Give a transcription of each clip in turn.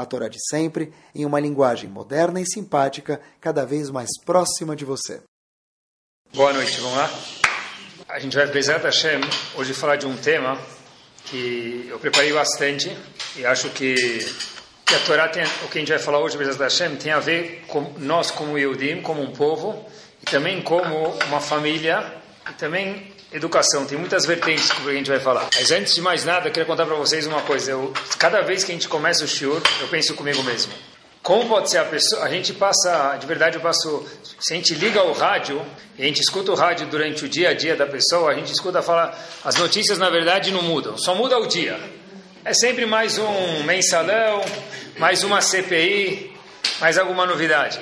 a Torá de sempre, em uma linguagem moderna e simpática, cada vez mais próxima de você. Boa noite, vamos lá? A gente vai, Bezerra Hashem, hoje falar de um tema que eu preparei bastante e acho que, que a Torá, tem, o que a gente vai falar hoje, Bezerra Hashem, tem a ver com nós como Yehudim, como um povo, e também como uma família, e também educação, tem muitas vertentes que a gente vai falar. Mas antes de mais nada, eu queria contar para vocês uma coisa. Eu, cada vez que a gente começa o shiur, eu penso comigo mesmo. Como pode ser a pessoa? A gente passa, de verdade, eu passo. Se a gente liga o rádio a gente escuta o rádio durante o dia a dia da pessoa, a gente escuta falar. As notícias, na verdade, não mudam, só muda o dia. É sempre mais um mensalão, mais uma CPI, mais alguma novidade?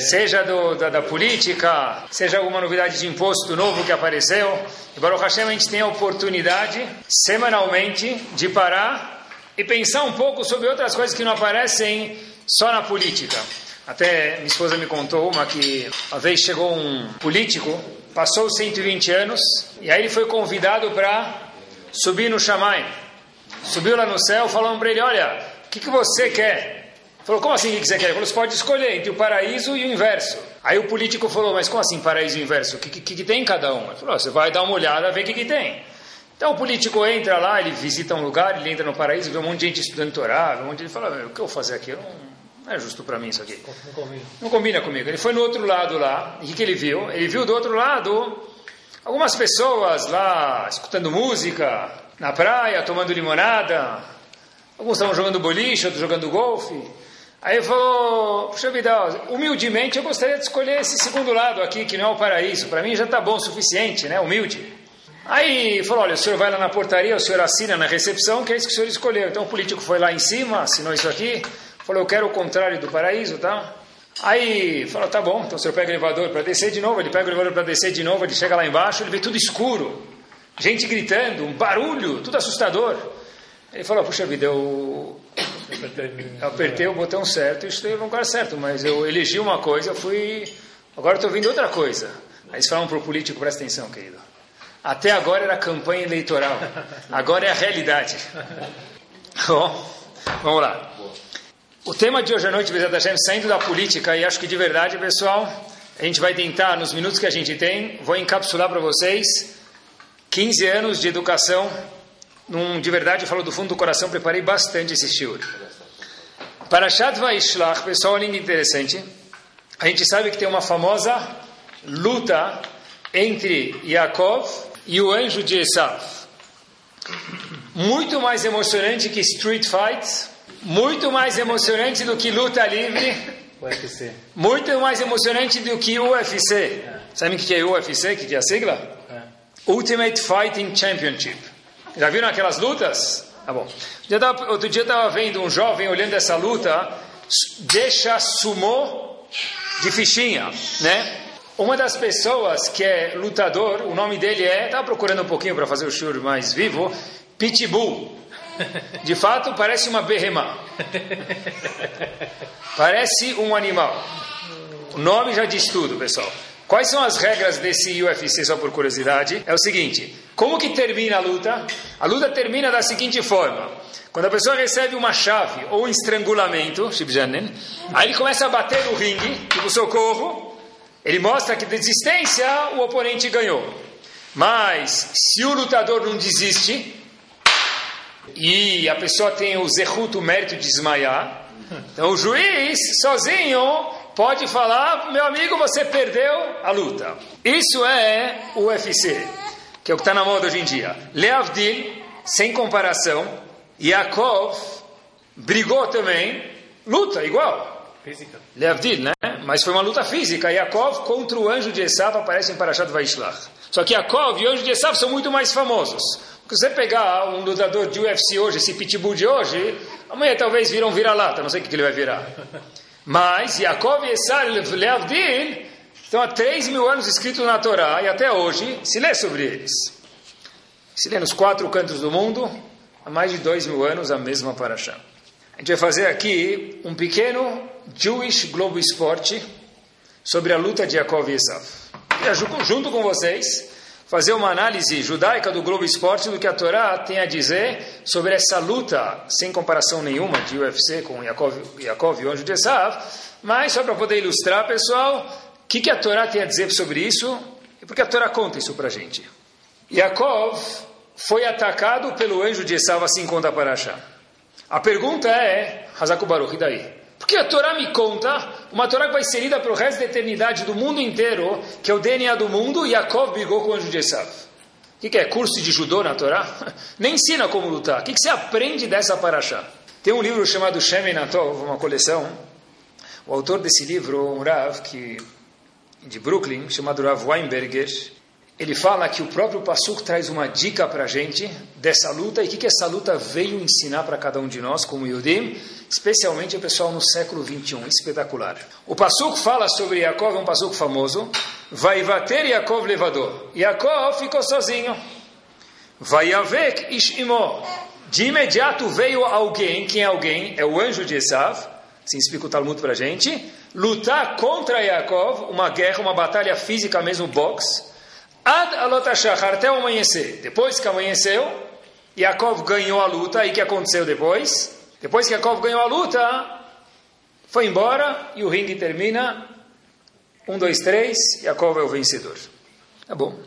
Seja do, da, da, política, seja alguma novidade de imposto novo que apareceu. E Baruch Hashem a gente tem a oportunidade, semanalmente, de parar e pensar um pouco sobre outras coisas que não aparecem só na política. Até minha esposa me contou uma que uma vez chegou um político, passou 120 anos, e aí ele foi convidado para subir no Shammai. Subiu lá no céu, falou para ele: Olha, o que, que você quer? Falou, como assim o que você quer? Ele falou, você pode escolher entre o paraíso e o inverso. Aí o político falou, mas como assim paraíso e inverso? O que, que, que tem cada um? Ele falou, você vai dar uma olhada, ver o que, que tem. Então o político entra lá, ele visita um lugar, ele entra no paraíso, vê um monte de gente estudando Torá, vê um monte de gente fala, o que eu vou fazer aqui? Não, não é justo para mim isso aqui. Não combina. não combina comigo. Ele foi no outro lado lá, e o que, que ele viu? Ele viu do outro lado algumas pessoas lá escutando música, na praia, tomando limonada, alguns estavam jogando boliche, outros jogando golfe. Aí ele falou, puxa vida, humildemente eu gostaria de escolher esse segundo lado aqui, que não é o paraíso. Para mim já está bom o suficiente, né? Humilde. Aí falou, olha, o senhor vai lá na portaria, o senhor assina na recepção, que é isso que o senhor escolheu. Então o político foi lá em cima, assinou isso aqui, falou, eu quero o contrário do paraíso, tá? Aí falou, tá bom, então o senhor pega o elevador para descer de novo, ele pega o elevador para descer de novo, ele chega lá embaixo, ele vê tudo escuro, gente gritando, um barulho, tudo assustador. Ele falou, puxa vida, eu eu apertei o botão certo e estou no lugar certo, mas eu elegi uma coisa, fui. Agora estou ouvindo outra coisa. Aí eles falam para o político: presta atenção, querido. Até agora era campanha eleitoral, agora é a realidade. Bom, vamos lá. O tema de hoje à noite, Bezat Hashem, saindo da política, e acho que de verdade, pessoal, a gente vai tentar, nos minutos que a gente tem, vou encapsular para vocês 15 anos de educação num, de verdade, eu falo do fundo do coração, preparei bastante esse shiur. Parashat Vaishlach, pessoal, olha interessante. A gente sabe que tem uma famosa luta entre Yaakov e o anjo de Esav. Muito mais emocionante que Street Fight, muito mais emocionante do que luta livre, UFC. muito mais emocionante do que UFC. É. Sabe o que é UFC? O que é a sigla? É. Ultimate Fighting Championship. Já viram aquelas lutas? Tá bom. Outro dia eu estava vendo um jovem olhando essa luta, deixa sumô de fichinha, né? Uma das pessoas que é lutador, o nome dele é, estava procurando um pouquinho para fazer o show mais vivo, Pitbull. De fato, parece uma berremã. Parece um animal. O nome já diz tudo, pessoal. Quais são as regras desse UFC, só por curiosidade? É o seguinte: como que termina a luta? A luta termina da seguinte forma: quando a pessoa recebe uma chave ou um estrangulamento, aí ele começa a bater no ringue, tipo socorro, ele mostra que de desistência o oponente ganhou. Mas se o lutador não desiste e a pessoa tem o zerruto, o mérito de desmaiar, então o juiz sozinho pode falar, meu amigo, você perdeu a luta. Isso é o UFC, que é o que está na moda hoje em dia. Leavdil, sem comparação, Yaakov brigou também, luta igual. Física. Leavdil, né? Mas foi uma luta física. Yaakov contra o anjo de Esav aparece em Parashat Vaishlach. Só que Yaakov e o anjo de Esav são muito mais famosos. Se você pegar um lutador de UFC hoje, esse pitbull de hoje, amanhã talvez vira um vira-lata, não sei o que ele vai virar. Mas Yaakov e Esau Leavdil estão há 3 mil anos escritos na Torá e até hoje se lê sobre eles. Se lê nos quatro cantos do mundo, há mais de 2 mil anos a mesma paraxá. A gente vai fazer aqui um pequeno Jewish Globo Esporte sobre a luta de Yaakov e Esav. E junto com vocês, fazer uma análise judaica do Globo Esporte do que a Torá tem a dizer sobre essa luta, sem comparação nenhuma de UFC com Yaakov, e o anjo de Esav, mas só para poder ilustrar, pessoal, que, que a Torá tem a dizer sobre isso e por que a Torá conta isso para a gente. Yaakov foi atacado pelo anjo de Esav, assim conta para achar. A pergunta é, Hazaku Baruch, e daí? Porque a Torá me conta, uma Torá que vai ser lida para o resto da eternidade do mundo inteiro, que é o DNA do mundo, Yaakov brigou com o anjo de Esav. O que, que, é? Curso de judô na Torá? Nem ensina como lutar. O que, que você aprende dessa paraxá? Tem um livro chamado Shemen Atov, uma coleção. O autor desse livro, um Rav que, de Brooklyn, chamado Rav Weinberger, ele fala que o próprio Passuk traz uma dica para a gente dessa luta e o que, que essa luta veio ensinar para cada um de nós, como Yudim, especialmente o pessoal no século 21, espetacular. O Passuk fala sobre Yaakov, é um Passuk famoso, vai bater Yaakov levador. Yaakov ficou sozinho. Vai haver Ishimo. De imediato veio alguém, quem é alguém? É o anjo de Esav, assim explica o Talmud para a gente, lutar contra Yaakov, uma guerra, uma batalha física mesmo, boxe, Ad alotashachar, até o amanhecer. Depois que amanheceu, Yaakov ganhou a luta. E o que aconteceu depois? Depois que Yaakov ganhou a luta, foi embora e o ringue termina. Um, dois, três, Yaakov é o vencedor. Tá bom.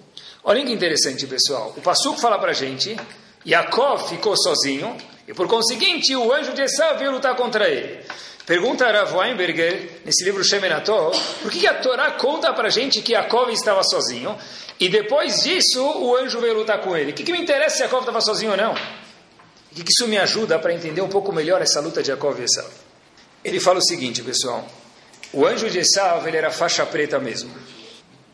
Olha que interessante, pessoal. O Passuco fala para gente, Yaakov ficou sozinho, e por conseguinte o anjo de Esav veio lutar contra ele. Pergunta a Rav Weinberger, nesse livro Shemenató, por que a Torá conta para gente que Yaakov estava sozinho, e depois disso, o anjo veio lutar com ele. O que, que me interessa se Jacob estava sozinho ou não? O que, que isso me ajuda para entender um pouco melhor essa luta de Jacob e Esav? Ele fala o seguinte, pessoal. O anjo de Esav, ele era faixa preta mesmo.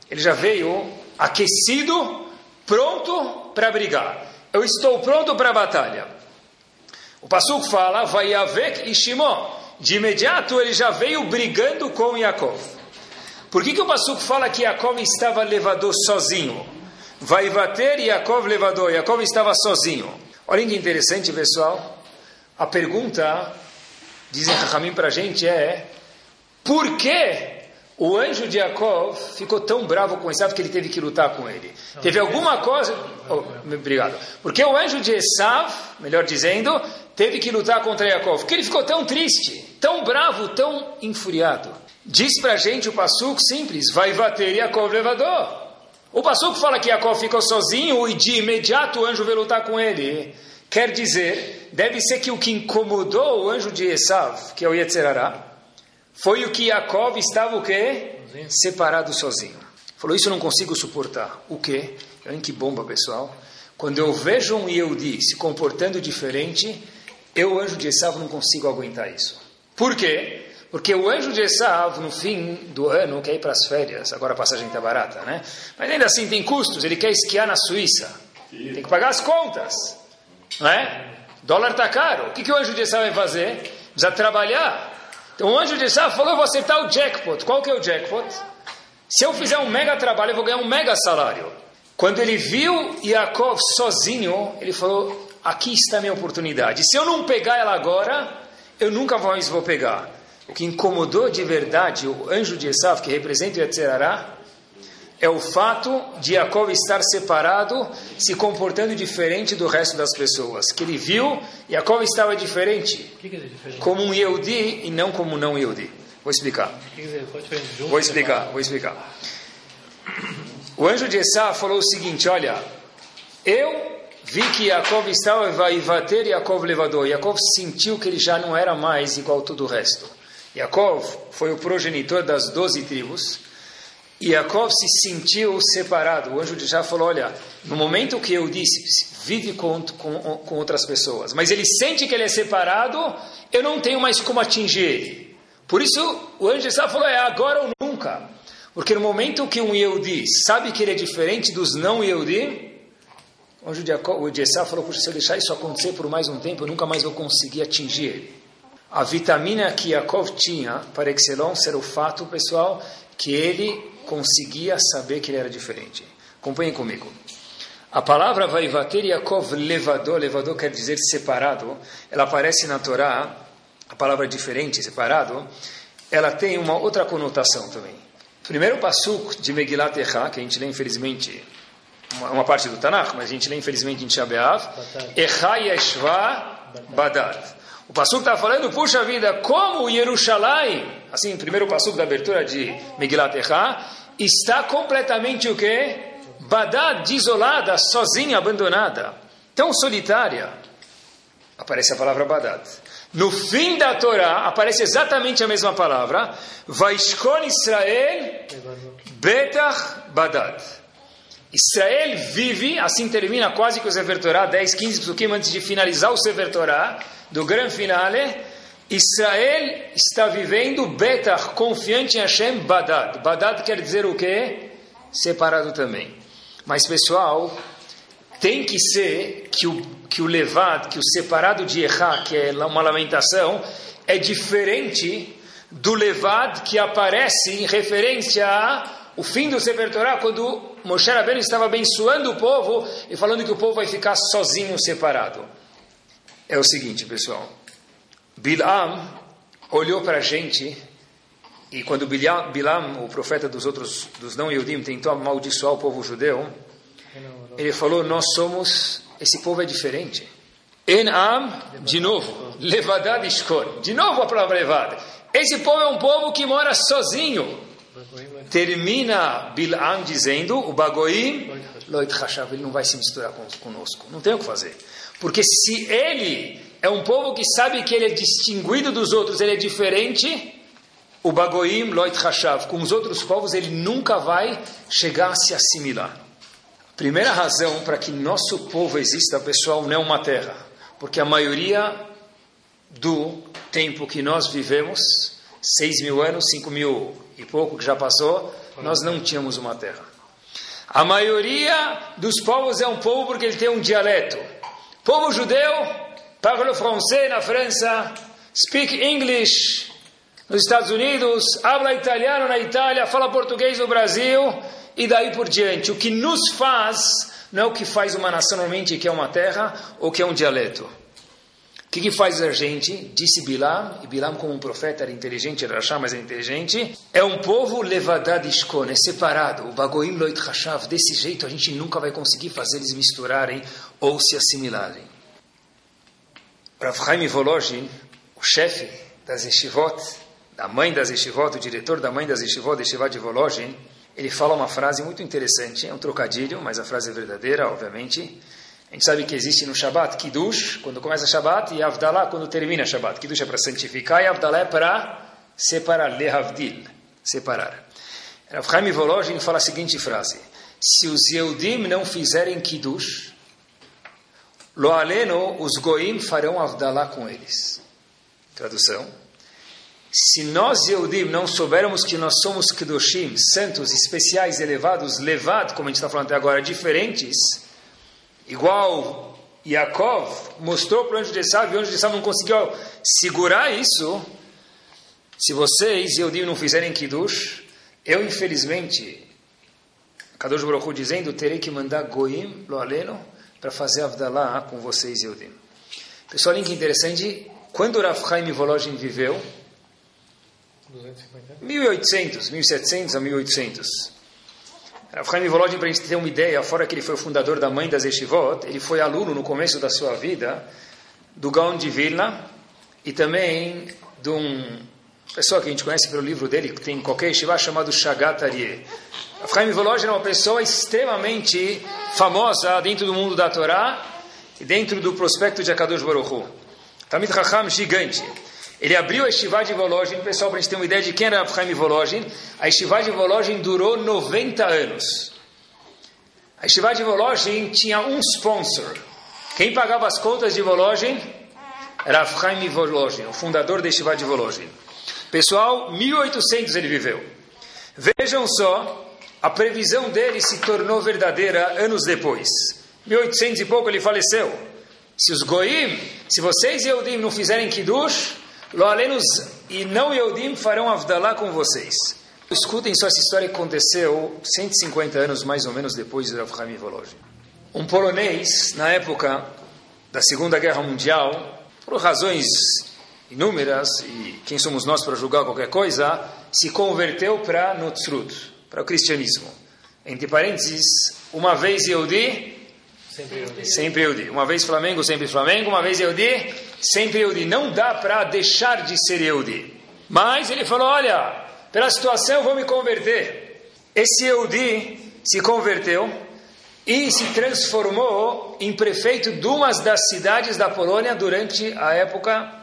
Ele já veio aquecido, pronto para brigar. Eu estou pronto para a batalha. O Pasuk fala, vai haver Ishimó. De imediato ele já veio brigando com Yaakov. Por que, que o Passuco fala que Yaakov estava levador sozinho? Vai bater Yaakov levador. Yaakov estava sozinho. Olha que interessante, pessoal. A pergunta, dizem Rahamim para a gente, é por que o anjo de Yaakov ficou tão bravo com Esav que ele teve que lutar com ele? Não, teve alguma coisa... Oh, obrigado. Porque o anjo de Esav, melhor dizendo, teve que lutar contra Yaakov. Porque ele ficou tão triste, tão bravo, tão enfuriado. Diz para a gente o Passuco simples, vai bater Yaakov levador. O Passuco fala que Yaakov ficou sozinho e de imediato o anjo veio lutar com ele. Quer dizer, deve ser que o que incomodou o anjo de Esav, que é o Yetzerará, foi o que Yaakov estava o quê? Separado sozinho. Falou, isso eu não consigo suportar. O quê? Olha que bomba, pessoal. Quando eu vejo um Yehudi se comportando diferente, eu, anjo de Esav, não consigo aguentar isso. Por quê? Porque o anjo de Esav, no fim do ano, quer ir para as férias. Agora a passagem está barata, né? Mas ainda assim tem custos. Ele quer esquiar na Suíça. Tem que pagar as contas. Não é? Dólar está caro. O que, que o anjo de Esav vai fazer? Precisa trabalhar. Então o anjo de Esav falou: eu vou acertar o jackpot. Qual que é o jackpot? Se eu fizer um mega trabalho, eu vou ganhar um mega salário. Quando ele viu Yaakov sozinho, ele falou: aqui está a minha oportunidade. Se eu não pegar ela agora, eu nunca mais vou pegar. O que incomodou de verdade o anjo de Esav, que representa o Yetzerará, é o fato de Jacob estar separado, se comportando diferente do resto das pessoas. Que ele viu, Jacob estava diferente, que que é diferente? como um Yehudi e não como um não Yehudi. Vou explicar. Vou explicar, vou explicar. O anjo de Esav falou o seguinte, olha, eu vi que Jacob estava vai bater Jacob levador. Jacob sentiu que ele já não era mais igual a todo o resto. Yaakov foi o progenitor das doze tribos. E Yaakov se sentiu separado. O anjo de Já falou: Olha, no momento que eu disse, vive com, com, com outras pessoas, mas ele sente que ele é separado, eu não tenho mais como atingir ele. Por isso, o anjo de Já falou: É agora ou nunca. Porque no momento que um Yehudi sabe que ele é diferente dos não Yehudi, Jacob, o de falou: Puxa, se eu deixar isso acontecer por mais um tempo, eu nunca mais vou conseguir atingir ele. A vitamina que Yaakov tinha, para excellence, era o fato, pessoal, que ele conseguia saber que ele era diferente. Acompanhem comigo. A palavra Vaivater Yaakov levador, levador quer dizer separado, ela aparece na Torá, a palavra diferente, separado, ela tem uma outra conotação também. Primeiro passuk de Megilat Echa, que a gente lê infelizmente, uma, uma parte do Tanakh, mas a gente lê infelizmente em Shabeav, Echa Yeshva Badad. O passuk está falando, puxa vida, como Jerusalém, assim, o primeiro passuk da abertura de Megilat Echa, está completamente o quê? Badad, desolada, sozinha, abandonada, tão solitária. Aparece a palavra Badad. No fim da Torá aparece exatamente a mesma palavra. Vaishkon Israel Betach Badad. Israel vive, assim termina quase que o Sefer Torá, 10, 15 psukim antes de finalizar o Sefer Torá, do grande finale. Israel está vivendo Betach, confiante em Hashem, Badad. Badad quer dizer o quê? Separado também. Mas pessoal, tem que ser que o, que o levad, que o separado de Erra, que é uma lamentação, é diferente do levad que aparece em referência ao fim do Sefer Torah, quando Moshe Rabbeinu estava abençoando o povo e falando que o povo vai ficar sozinho, separado. É o seguinte, pessoal. Bilam olhou para a gente e quando Bilam, o profeta dos outros, dos não-Yudim, tentou amaldiçoar o povo judeu, ele falou: Nós somos, esse povo é diferente. Enam, de novo, levadad ishkor. De novo a palavra levada. Esse povo é um povo que mora sozinho. Termina Bilam dizendo: O Bagoim, Loit Hashav, ele não vai se misturar conosco. Não tem o que fazer. Porque se ele é um povo que sabe que ele é distinguido dos outros, ele é diferente, o Bagoim, Loit Hashav, com os outros povos, ele nunca vai chegar a se assimilar. Primeira razão para que nosso povo exista, pessoal, não é uma terra, porque a maioria do tempo que nós vivemos, seis mil anos, cinco mil e pouco que já passou, nós não tínhamos uma terra. A maioria dos povos é um povo porque ele tem um dialeto. Povo judeu, parle français na França, speak English nos Estados Unidos, habla italiano na Itália, fala português no Brasil, e daí por diante. O que nos faz não é o que faz uma nação normalmente, que é uma terra, ou que é um dialeto. O que, que faz a gente? Disse Bilam, e Bilam como um profeta era inteligente, era Rashá, mas é inteligente, é um povo levadad ishkon, é separado, o bagoim loit hashav, desse jeito a gente nunca vai conseguir fazer eles misturarem ou se assimilarem. Rav Chaim Volozhin, o chefe das yeshivot, da mãe das yeshivot, o diretor da mãe das yeshivot, yeshivat de Volozhin, ele fala uma frase muito interessante, é um trocadilho, mas a frase é verdadeira, obviamente. A gente sabe que existe no Shabat Kiddush, quando começa Shabat, e Avdalah quando termina Shabat. Kiddush é para santificar e Avdalah é para separar, lehavdil, separar. Rav Chaim Volozhin fala a seguinte frase, se os Yehudim não fizerem Kiddush, lo aleno, os Goim farão Avdalah com eles. Tradução, se nós, Yehudim, não soubermos que nós somos Kedoshim, santos, especiais, elevados, levados, como a gente está falando até agora, diferentes, igual Yaakov mostrou para o anjo de Esav, e o anjo de Esav não conseguiu segurar isso, se vocês, Yehudim, não fizerem Kiddush, eu, infelizmente, Kadosh Baruch dizendo, terei que mandar Goim, lo aleno, para fazer Avdalah com vocês, Yehudim. Pessoal, link interessante, quando Rav Chaim Volozhin viveu, 1800, 1700 a 1800. Rav Chaim Volodin, para a gente ter uma ideia, fora que ele foi o fundador da mãe das Yeshivot, ele foi aluno no começo da sua vida do Gaon de Vilna e também de um pessoa que a gente conhece pelo livro dele, que tem qualquer yeshiva, chamado Shagat Aryeh. Rav Chaim Volodin é uma pessoa extremamente famosa dentro do mundo da Torá e dentro do prospecto de Akadosh Baruch Hu. Tamid Chacham gigante. Ele abriu a Estivá de Volozhin, pessoal, para a gente ter uma ideia de quem era Chaim Volozhin. A Estivá de Volozhin durou 90 anos. A Estivá de Volozhin tinha um sponsor. Quem pagava as contas de Volozhin? Era Chaim Volozhin, o fundador da Estivá de Volozhin. Pessoal, 1800 ele viveu. Vejam só, a previsão dele se tornou verdadeira anos depois. 1800 e pouco ele faleceu. Se os Goim, se vocês e Eudim não fizerem Kiddush, Lo alenos e não Yehudim farão Avdalá com vocês. Escutem só essa história que aconteceu 150 anos mais ou menos depois de Rav Chaim Volozhin. Um polonês, na época da Segunda Guerra Mundial, por razões inúmeras, e quem somos nós para julgar qualquer coisa, se converteu para Notzrut, para o cristianismo. Entre parênteses, uma vez Yehudi, sempre Yehudi. Sempre Yehudi. Uma vez Flamengo, sempre Flamengo. Uma vez Yehudi, sempre Yehudi. Não dá para deixar de ser Yehudi. Mas ele falou, olha, pela situação eu vou me converter. Esse Yehudi se converteu e se transformou em prefeito de uma das cidades da Polônia durante a época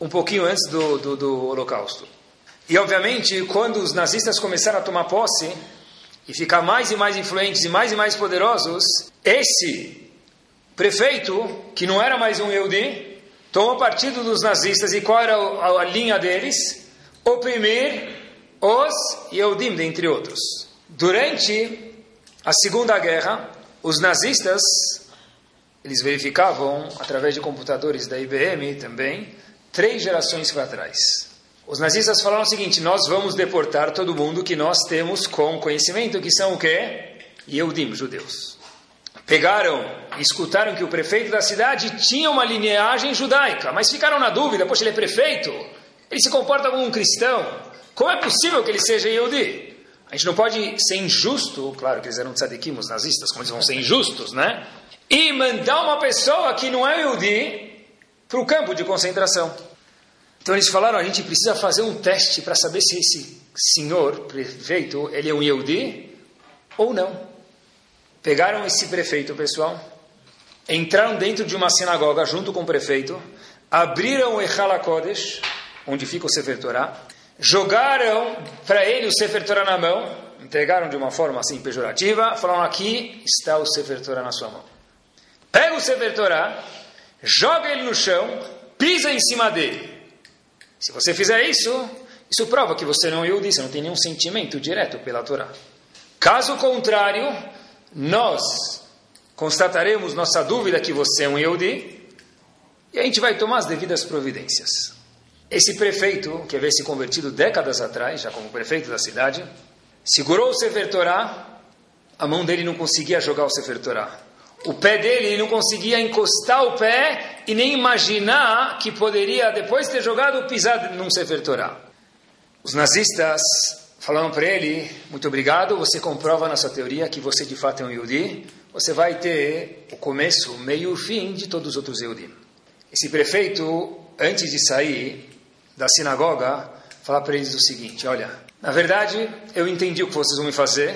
um pouquinho antes do, do, do Holocausto. E obviamente, quando os nazistas começaram a tomar posse e ficar mais e mais influentes e mais e mais poderosos, esse prefeito, que não era mais um Yehudi, tomou partido dos nazistas e qual era a, a linha deles? Oprimir os Yehudim, dentre outros. Durante a Segunda Guerra, os nazistas, eles verificavam, através de computadores da IBM também, três gerações para trás. Os nazistas falaram o seguinte, nós vamos deportar todo mundo que nós temos com conhecimento, que são o quê? Yehudim, judeus. Pegaram e escutaram que o prefeito da cidade tinha uma lineagem judaica, mas ficaram na dúvida, poxa, ele é prefeito, ele se comporta como um cristão, como é possível que ele seja Yehudi? A gente não pode ser injusto, claro que eles eram tzadikim, os nazistas, como eles vão ser injustos, né? E mandar uma pessoa que não é Yehudi para o campo de concentração. Então eles falaram, a gente precisa fazer um teste para saber se esse senhor, prefeito, ele é um Yehudi ou não. Pegaram esse prefeito, pessoal, entraram dentro de uma sinagoga junto com o prefeito, abriram o Echala Kodesh, onde fica o Sefer Torah, jogaram para ele o Sefer Torah na mão, entregaram de uma forma assim pejorativa, falaram: aqui está o Sefer Torah na sua mão. Pega o Sefer Torah, joga ele no chão, pisa em cima dele. Se você fizer isso, isso prova que você não é Yehudi, você não tem nenhum sentimento direto pela Torá. Caso contrário, nós constataremos nossa dúvida que você é um Yehudi e a gente vai tomar as devidas providências. Esse prefeito, que havia se convertido décadas atrás, já como prefeito da cidade, segurou o Sefer Torah, a mão dele não conseguia jogar o Sefer Torah. O pé dele ele não conseguia encostar o pé e nem imaginar que poderia, depois de ter jogado, pisar num Sefer Torah. Os nazistas falaram para ele, muito obrigado, você comprova nossa teoria que você de fato é um Yehudi, você vai ter o começo, o meio e o fim de todos os outros Yehudim. Esse prefeito, antes de sair, da sinagoga falar para eles o seguinte: olha, na verdade eu entendi o que vocês vão me fazer,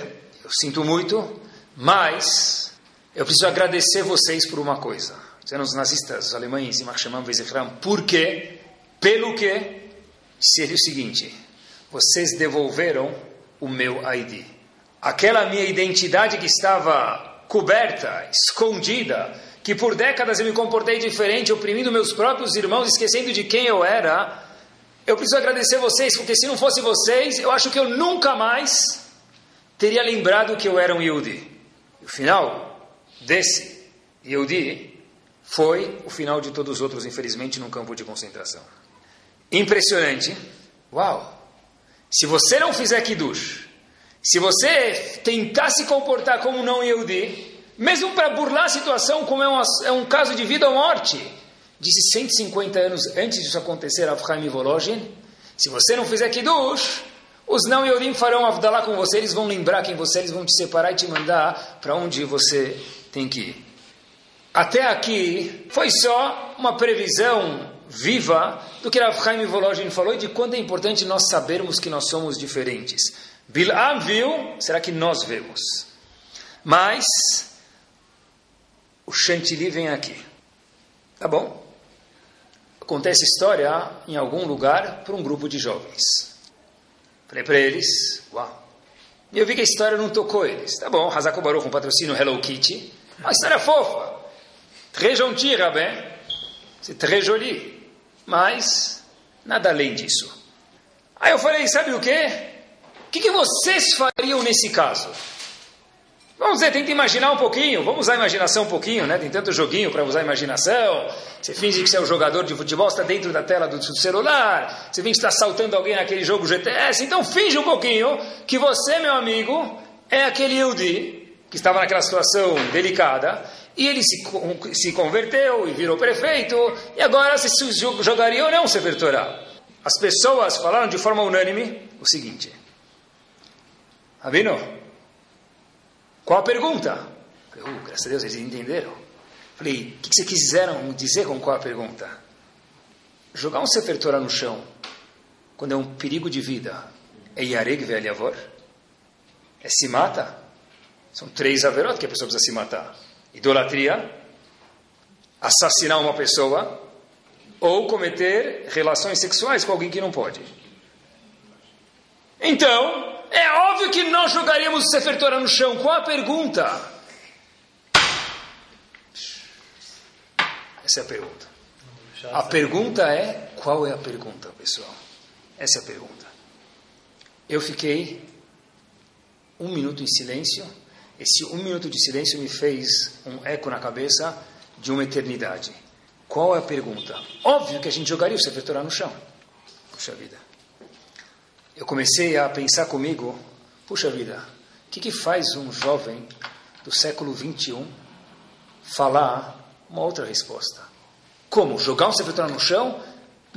eu sinto muito, mas eu preciso agradecer vocês por uma coisa. Dizendo os nazistas, os alemães, e Vezechram, por quê? Pelo que? Seria o seguinte: vocês devolveram o meu ID. Aquela minha identidade que estava coberta, escondida, que por décadas eu me comportei diferente, oprimindo meus próprios irmãos, esquecendo de quem eu era, eu preciso agradecer vocês, porque se não fosse vocês, eu acho que eu nunca mais teria lembrado que eu era um Yehudi. O final desse Yehudi foi o final de todos os outros, infelizmente, num campo de concentração. Impressionante. Uau! Se você não fizer Kiddush, se você tentar se comportar como não Yehudi, mesmo para burlar a situação, como é um, é um caso de vida ou morte, disse 150 anos antes disso acontecer, Avchaim Volozhin, se você não fizer Kiddush, os não Yorim farão Avdalá com você, eles vão lembrar quem você é, eles vão te separar e te mandar para onde você tem que ir. Até aqui foi só uma previsão viva do que Rav Chaim Volozhin falou e de quanto é importante nós sabermos que nós somos diferentes. Bilam viu, será que nós vemos? Mas o chantilly vem aqui. Tá bom? acontece história em algum lugar para um grupo de jovens. Falei para eles, uau. E eu vi que a história não tocou eles. Tá bom, Hazako Baruch, um patrocínio Hello Kitty. Uma história fofa. Très gentil, Rabin. C'est très joli. Mas, nada além disso. Aí eu falei, sabe o quê? O que, que vocês fariam nesse caso? Vamos dizer, tenta imaginar um pouquinho, vamos usar a imaginação um pouquinho, né? Tem tanto joguinho para usar a imaginação. Você finge que você é um jogador de futebol, está dentro da tela do celular. Você finge que está saltando alguém naquele jogo GTS. Então finge um pouquinho que você, meu amigo, é aquele Yudi que estava naquela situação delicada e ele se, se converteu e virou prefeito e agora se jogaria ou não Sefer Torah. As pessoas falaram de forma unânime o seguinte. Rabino, qual a pergunta? Falei, uh, graças a Deus, eles entenderam. Falei, o que, vocês quiseram dizer com qual a pergunta? Jogar um Sefer Torah no chão, quando é um perigo de vida, é Yareg Ve'aliavor? É se mata? São três averot que a pessoa precisa se matar. Idolatria, assassinar uma pessoa, ou cometer relações sexuais com alguém que não pode. Então, é óbvio que nós jogaríamos o Sefer Torah no chão. Qual a pergunta? Essa é a pergunta. A pergunta é: qual é a pergunta, pessoal? Essa é a pergunta. Eu fiquei um minuto em silêncio. Esse um minuto de silêncio me fez um eco na cabeça de uma eternidade. Qual é a pergunta? Óbvio que a gente jogaria o Sefer Torah no chão. Puxa vida eu comecei a pensar comigo, puxa vida, o que, que faz um jovem do século 21 falar uma outra resposta? Como? Jogar um sepultura no chão?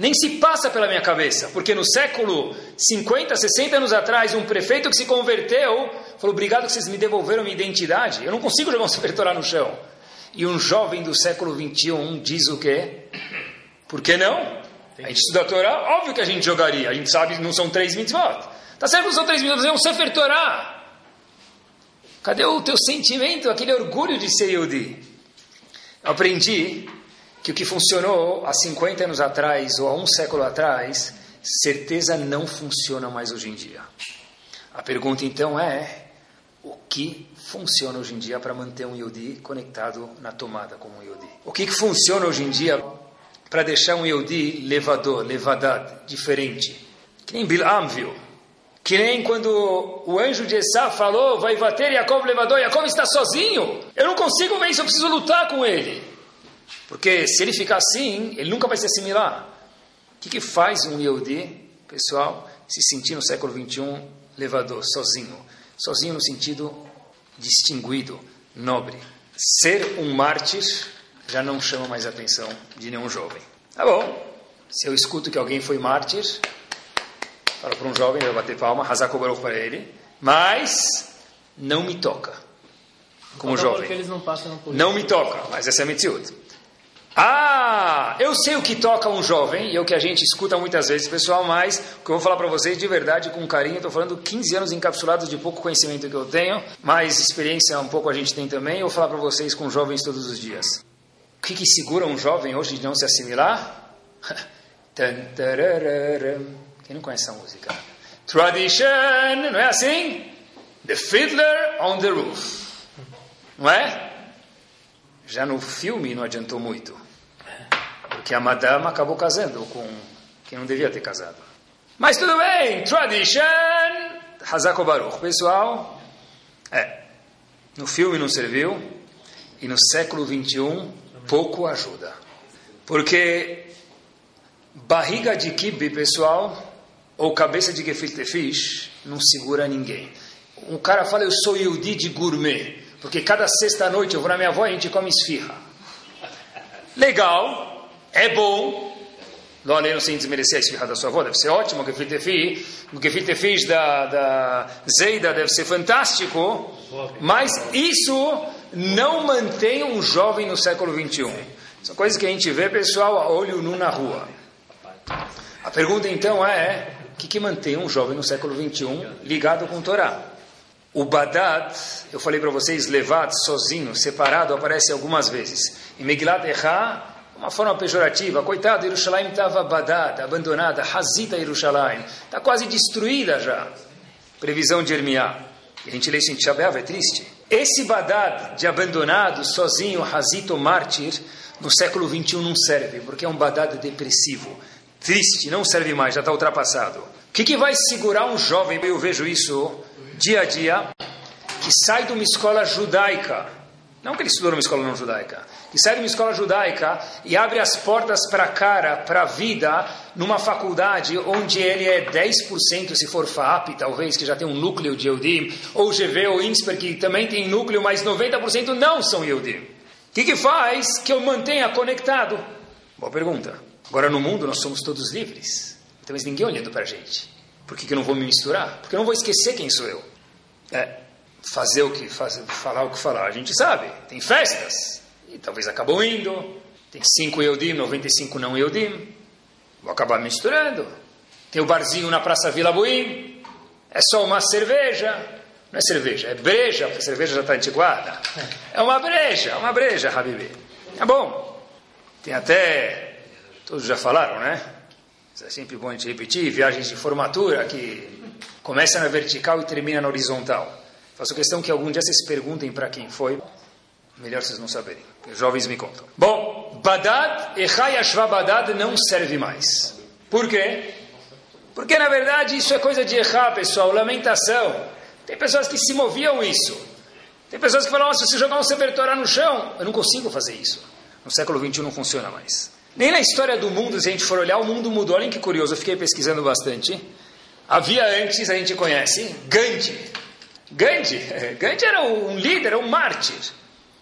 Nem se passa pela minha cabeça, porque no século 50, 60 anos atrás, um prefeito que se converteu falou: Obrigado que vocês me devolveram minha identidade. Eu não consigo jogar um sepultura no chão. E um jovem do século 21 diz o quê? Por que não? A gente estuda a Torá, óbvio que a gente jogaria. A gente sabe não são três mitzvot. Tá certo que não são três mitzvot, é um Sefer Torá. Cadê o teu sentimento, aquele orgulho de ser Yehudi? Aprendi que o que funcionou há 50 anos atrás ou há um século atrás, certeza não funciona mais hoje em dia. A pergunta então é: o que funciona hoje em dia para manter um Yodi conectado na tomada como um Yodi? O que, que funciona hoje em dia para deixar um Yehudi levador, levadad, diferente. Que nem Bilam viu. Que nem quando o anjo de Esá falou, vai bater Yaakov levador, Yaakov está sozinho. Eu não consigo ver isso, eu preciso lutar com ele. Porque se ele ficar assim, ele nunca vai se assimilar. O que, que faz um Yehudi, pessoal, se sentir no século 21 levador, sozinho? Sozinho no sentido distinguido, nobre. Ser um mártir já não chama mais a atenção de nenhum jovem. Tá bom. Se eu escuto que alguém foi mártir, falo para um jovem, eu vou bater palma, razar o para ele, mas não me toca. Como jovem. Não, não, me toca, mas essa é a mitziut. Ah, eu sei o que toca um jovem, e é o que a gente escuta muitas vezes, pessoal, mas o que eu vou falar para vocês de verdade, com carinho, estou falando 15 anos encapsulados de pouco conhecimento que eu tenho, mas experiência um pouco a gente tem também, eu vou falar para vocês com jovens todos os dias. O que, que segura um jovem hoje de não se assimilar? Quem não conhece essa música? Tradition, não é assim? The Fiddler on the Roof. Não é? Já no filme não adiantou muito. Porque a madame acabou casando com quem não devia ter casado. Mas tudo bem, tradition, Hazako Baruch. Pessoal, é, no filme não serviu, e no século 21 pouco ajuda. Porque barriga de kibe, pessoal, ou cabeça de gefilte fish, não segura ninguém. Um cara fala, eu sou Yehudi de gourmet, porque cada sexta-noite eu vou na minha avó e a gente come esfirra. Legal, é bom, Não além sem desmerecer a esfirra da sua avó, deve ser ótimo, o gefilte fish, o gefilte fish da, da Zeida deve ser fantástico, mas isso não mantém um jovem no século 21. São coisas que a gente vê, pessoal, a olho nu na rua. A pergunta então é: o que, que mantém um jovem no século 21 ligado com Torá? O Badad, eu falei para vocês, levado, sozinho, separado, aparece algumas vezes. Em Megillat Echá, uma forma pejorativa. Coitado, Jerusalém estava Badad, abandonada, Hazita Jerusalém. Está quase destruída já. Previsão de Ermiá. E a gente lê isso em Tishabeav, é triste. Esse Badad de abandonado, sozinho, Hazito mártir, no século 21 não serve, porque é um Badad depressivo, triste, não serve mais, já está ultrapassado. O que, que vai segurar um jovem? Eu vejo isso dia a dia. que sai de uma escola judaica, não que ele estudou numa escola não judaica, que sai de uma escola judaica e abre as portas para a cara, para a vida, numa faculdade onde ele é 10% se for FAP, talvez, que já tem um núcleo de Eudim, ou GV ou INSPER, que também tem núcleo, mas 90% não são Eudim. O que, que faz que eu mantenha conectado? Boa pergunta. Agora, no mundo, nós somos todos livres. Então, ninguém olhando para a gente. Por que, que eu não vou me misturar? Porque eu não vou esquecer quem sou eu. É, fazer o que fazer, falar o que falar, a gente sabe. Tem festas, e talvez acabam indo. Tem 5 Eudim, 95 não Eudim. Vou acabar misturando. Tem o barzinho na Praça Vila Buim. É só uma cerveja. Não é cerveja, é breja, porque a cerveja já está antiquada. É uma breja, uma breja, Habibi. É bom. Tem até, todos já falaram, né? É sempre bom a gente repetir, viagens de formatura que começa na vertical e termina na horizontal. Faço questão que algum dia vocês perguntem para quem foi. Melhor vocês não saberem. Os jovens me contam. Bom, Badad, Echai Ashva Badad não serve mais. Por quê? Porque na verdade isso é coisa de errar, pessoal, lamentação. Tem pessoas que se moviam isso. Tem pessoas que falam, se você jogar um Sefer no chão, eu não consigo fazer isso. No século XXI não funciona mais. Nem na história do mundo, se a gente for olhar, o mundo mudou. Olhem que curioso, eu fiquei pesquisando bastante. Havia antes, a gente conhece, Gandhi. Gandhi, Gandhi era um líder, um mártir.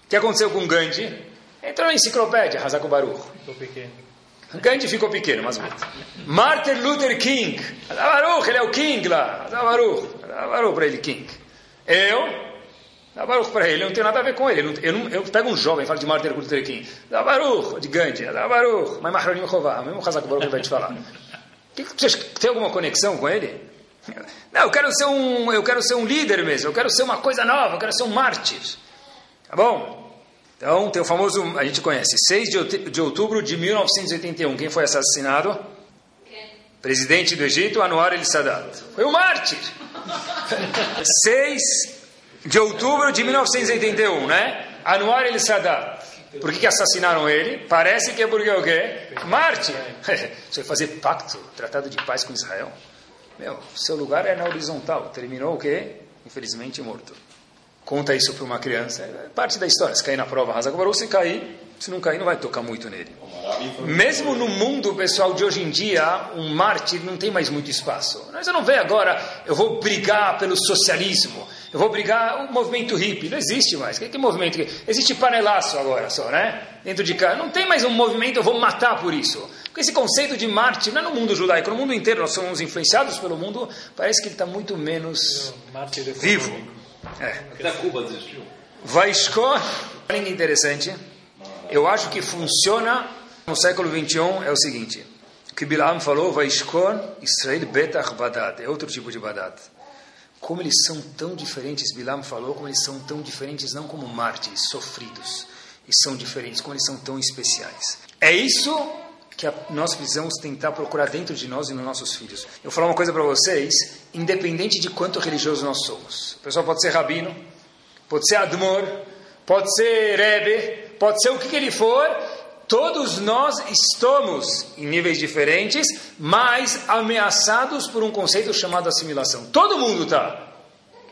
O que aconteceu com Gandhi? Entrou na enciclopédia, Hazako Baruch. Ficou pequeno. Gandhi ficou pequeno, mas muito. Martin Luther King. Baruch, ele é o King lá. Baruch, Baruch para ele, King. Eu, Baruch para ele, eu não tenho nada a ver com ele. Eu, não, eu, não, eu pego um jovem e falo de Martin Luther King. Baruch, de Gandhi. Baruch, mas Mahronim Chová, mesmo Hazako Baruch ele vai te falar. Que, você tem alguma conexão com ele? Não, eu quero ser um, eu quero ser um líder mesmo. Eu quero ser uma coisa nova. Eu quero ser um mártir. Tá bom? Então, tem o famoso, a gente conhece, 6 de outubro de 1981. Quem foi assassinado? Presidente do Egito, Anwar el-Sadat. Foi um mártir. 6 de outubro de 1981, né? Anwar el-Sadat. Por que, que, assassinaram ele? Parece que é porque o quê? Mártir. Você vai fazer pacto, tratado de paz com Israel? Meu, seu lugar é na horizontal. Terminou o quê? Infelizmente morto conta isso para uma criança, é parte da história. Se cair na prova, rasa com se cair, se não cair, não vai tocar muito nele. Mesmo no mundo, pessoal, de hoje em dia, um mártir não tem mais muito espaço. Mas eu não vejo agora, eu vou brigar pelo socialismo, eu vou brigar o movimento hippie. Não existe mais. Que, que movimento? Existe panelaço agora só, né? Dentro de casa. Não tem mais um movimento, eu vou matar por isso. Esse conceito de mártir, não é no mundo judaico, no mundo inteiro, nós somos influenciados pelo mundo, parece que ele está muito menos vivo. É. Até Cuba desistiu. Vaishkon, olha interessante. Eu acho que funciona no século 21 é o seguinte. Que Bilam falou, Vaishkon, Israel Betach Badad, é outro tipo de Badad. Como eles são tão diferentes, Bilam falou, como eles são tão diferentes, não como mártires, sofridos, e são diferentes, como eles são tão especiais. É isso que nós precisamos tentar procurar dentro de nós e nos nossos filhos. Eu vou falar uma coisa para vocês, independente de quanto religioso nós somos. O pessoal pode ser rabino, pode ser admor, pode ser rebe, pode ser o que, que ele for, todos nós estamos em níveis diferentes, mas ameaçados por um conceito chamado assimilação. Todo mundo está.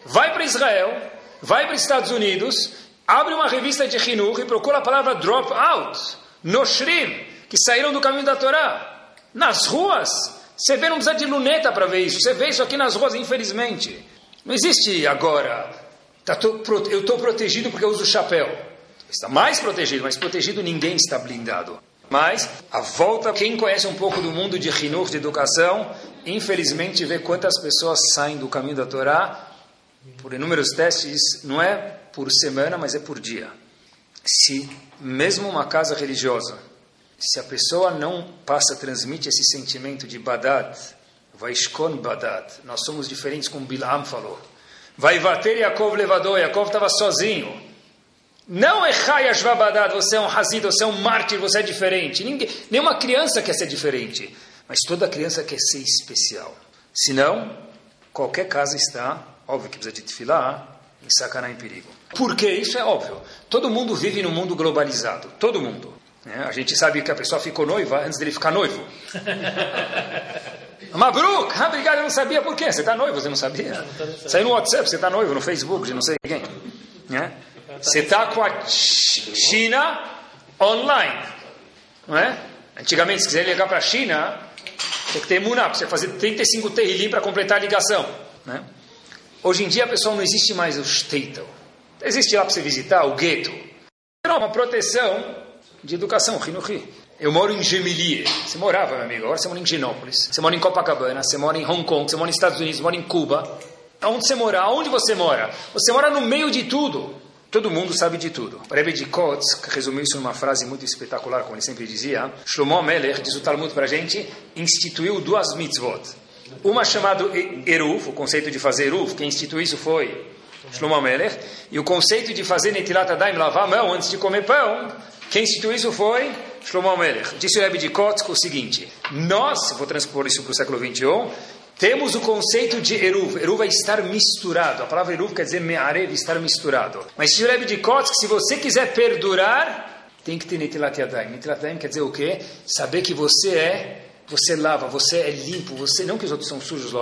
Vai para Israel, vai para os Estados Unidos, abre uma revista de Hinur e procura a palavra drop out, noshrim, que saíram do caminho da Torá. Nas ruas, você vê, não precisa de luneta para ver isso. Você vê isso aqui nas ruas, infelizmente. Não existe agora. Tá, eu estou protegido porque eu uso chapéu. Está mais protegido, mas protegido ninguém está blindado. Mas a volta, quem conhece um pouco do mundo de Hinur, de educação, infelizmente vê quantas pessoas saem do caminho da Torá por inúmeros testes, não é por semana, mas é por dia. Se mesmo uma casa religiosa se a pessoa não passa, transmite esse sentimento de Badad, Vaishkon Badad, nós somos diferentes, como Bilam falou. Vai bater Yaakov levador, Yaakov estava sozinho. Não é Hayashva Badad, você é um Hazid, você é um mártir, você é diferente. Ninguém, nenhuma criança quer ser diferente, mas toda criança quer ser especial. Senão, qualquer casa está, óbvio que precisa de tefilá, em sacaná em perigo. Por que isso é óbvio? Todo mundo vive num mundo globalizado, todo mundo. Né? A gente sabe que a pessoa ficou noiva antes dele ficar noivo. Mabruk, ah, obrigado, eu não sabia por quê. Você está noivo, você não sabia? Saiu no WhatsApp, você está noivo, no Facebook, de não sei quem. Né? Você está com a China online. Não é? Antigamente, se quiser ligar para a China, tem que ter Muná, você fazer 35 terrilim para completar a ligação. Né? Hoje em dia, pessoal, não existe mais o Shtetl. Existe lá para você visitar o gueto. Uma proteção de educação, Ri eu moro em Gemilier. Você morava, meu amigo. Agora você mora em Genópolis. Você mora em Copacabana. Você mora em Hong Kong. Você mora nos Estados Unidos. Você mora em Cuba. Aonde você mora? Aonde você mora? Você mora no meio de tudo. Todo mundo sabe de tudo. Rebbe de Kotz resumiu isso numa frase muito espetacular, como ele sempre dizia. Shlomo Meller, diz o Talmud para a gente, instituiu duas mitzvot. Uma chamada Eruv, o conceito de fazer Eruv. Quem instituiu isso foi Shlomo Meller. E o conceito de fazer Netilat Adaim, lavar a mão antes de comer pão. Quem instituiu isso foi Shlomo Melech. Disse o Rebbe de Kotsk o seguinte: Nós, vou transpor isso para o século 21, temos o conceito de Eruv. Eruv é estar misturado. A palavra Eruv quer dizer Me'arev, estar misturado. Mas se o Rebbe de Kotsk, se você quiser perdurar, tem que ter Netilat Yadayim. Netilat Yadayim quer dizer o quê? Saber que você é você lava, você é limpo, você não que os outros são sujos, lo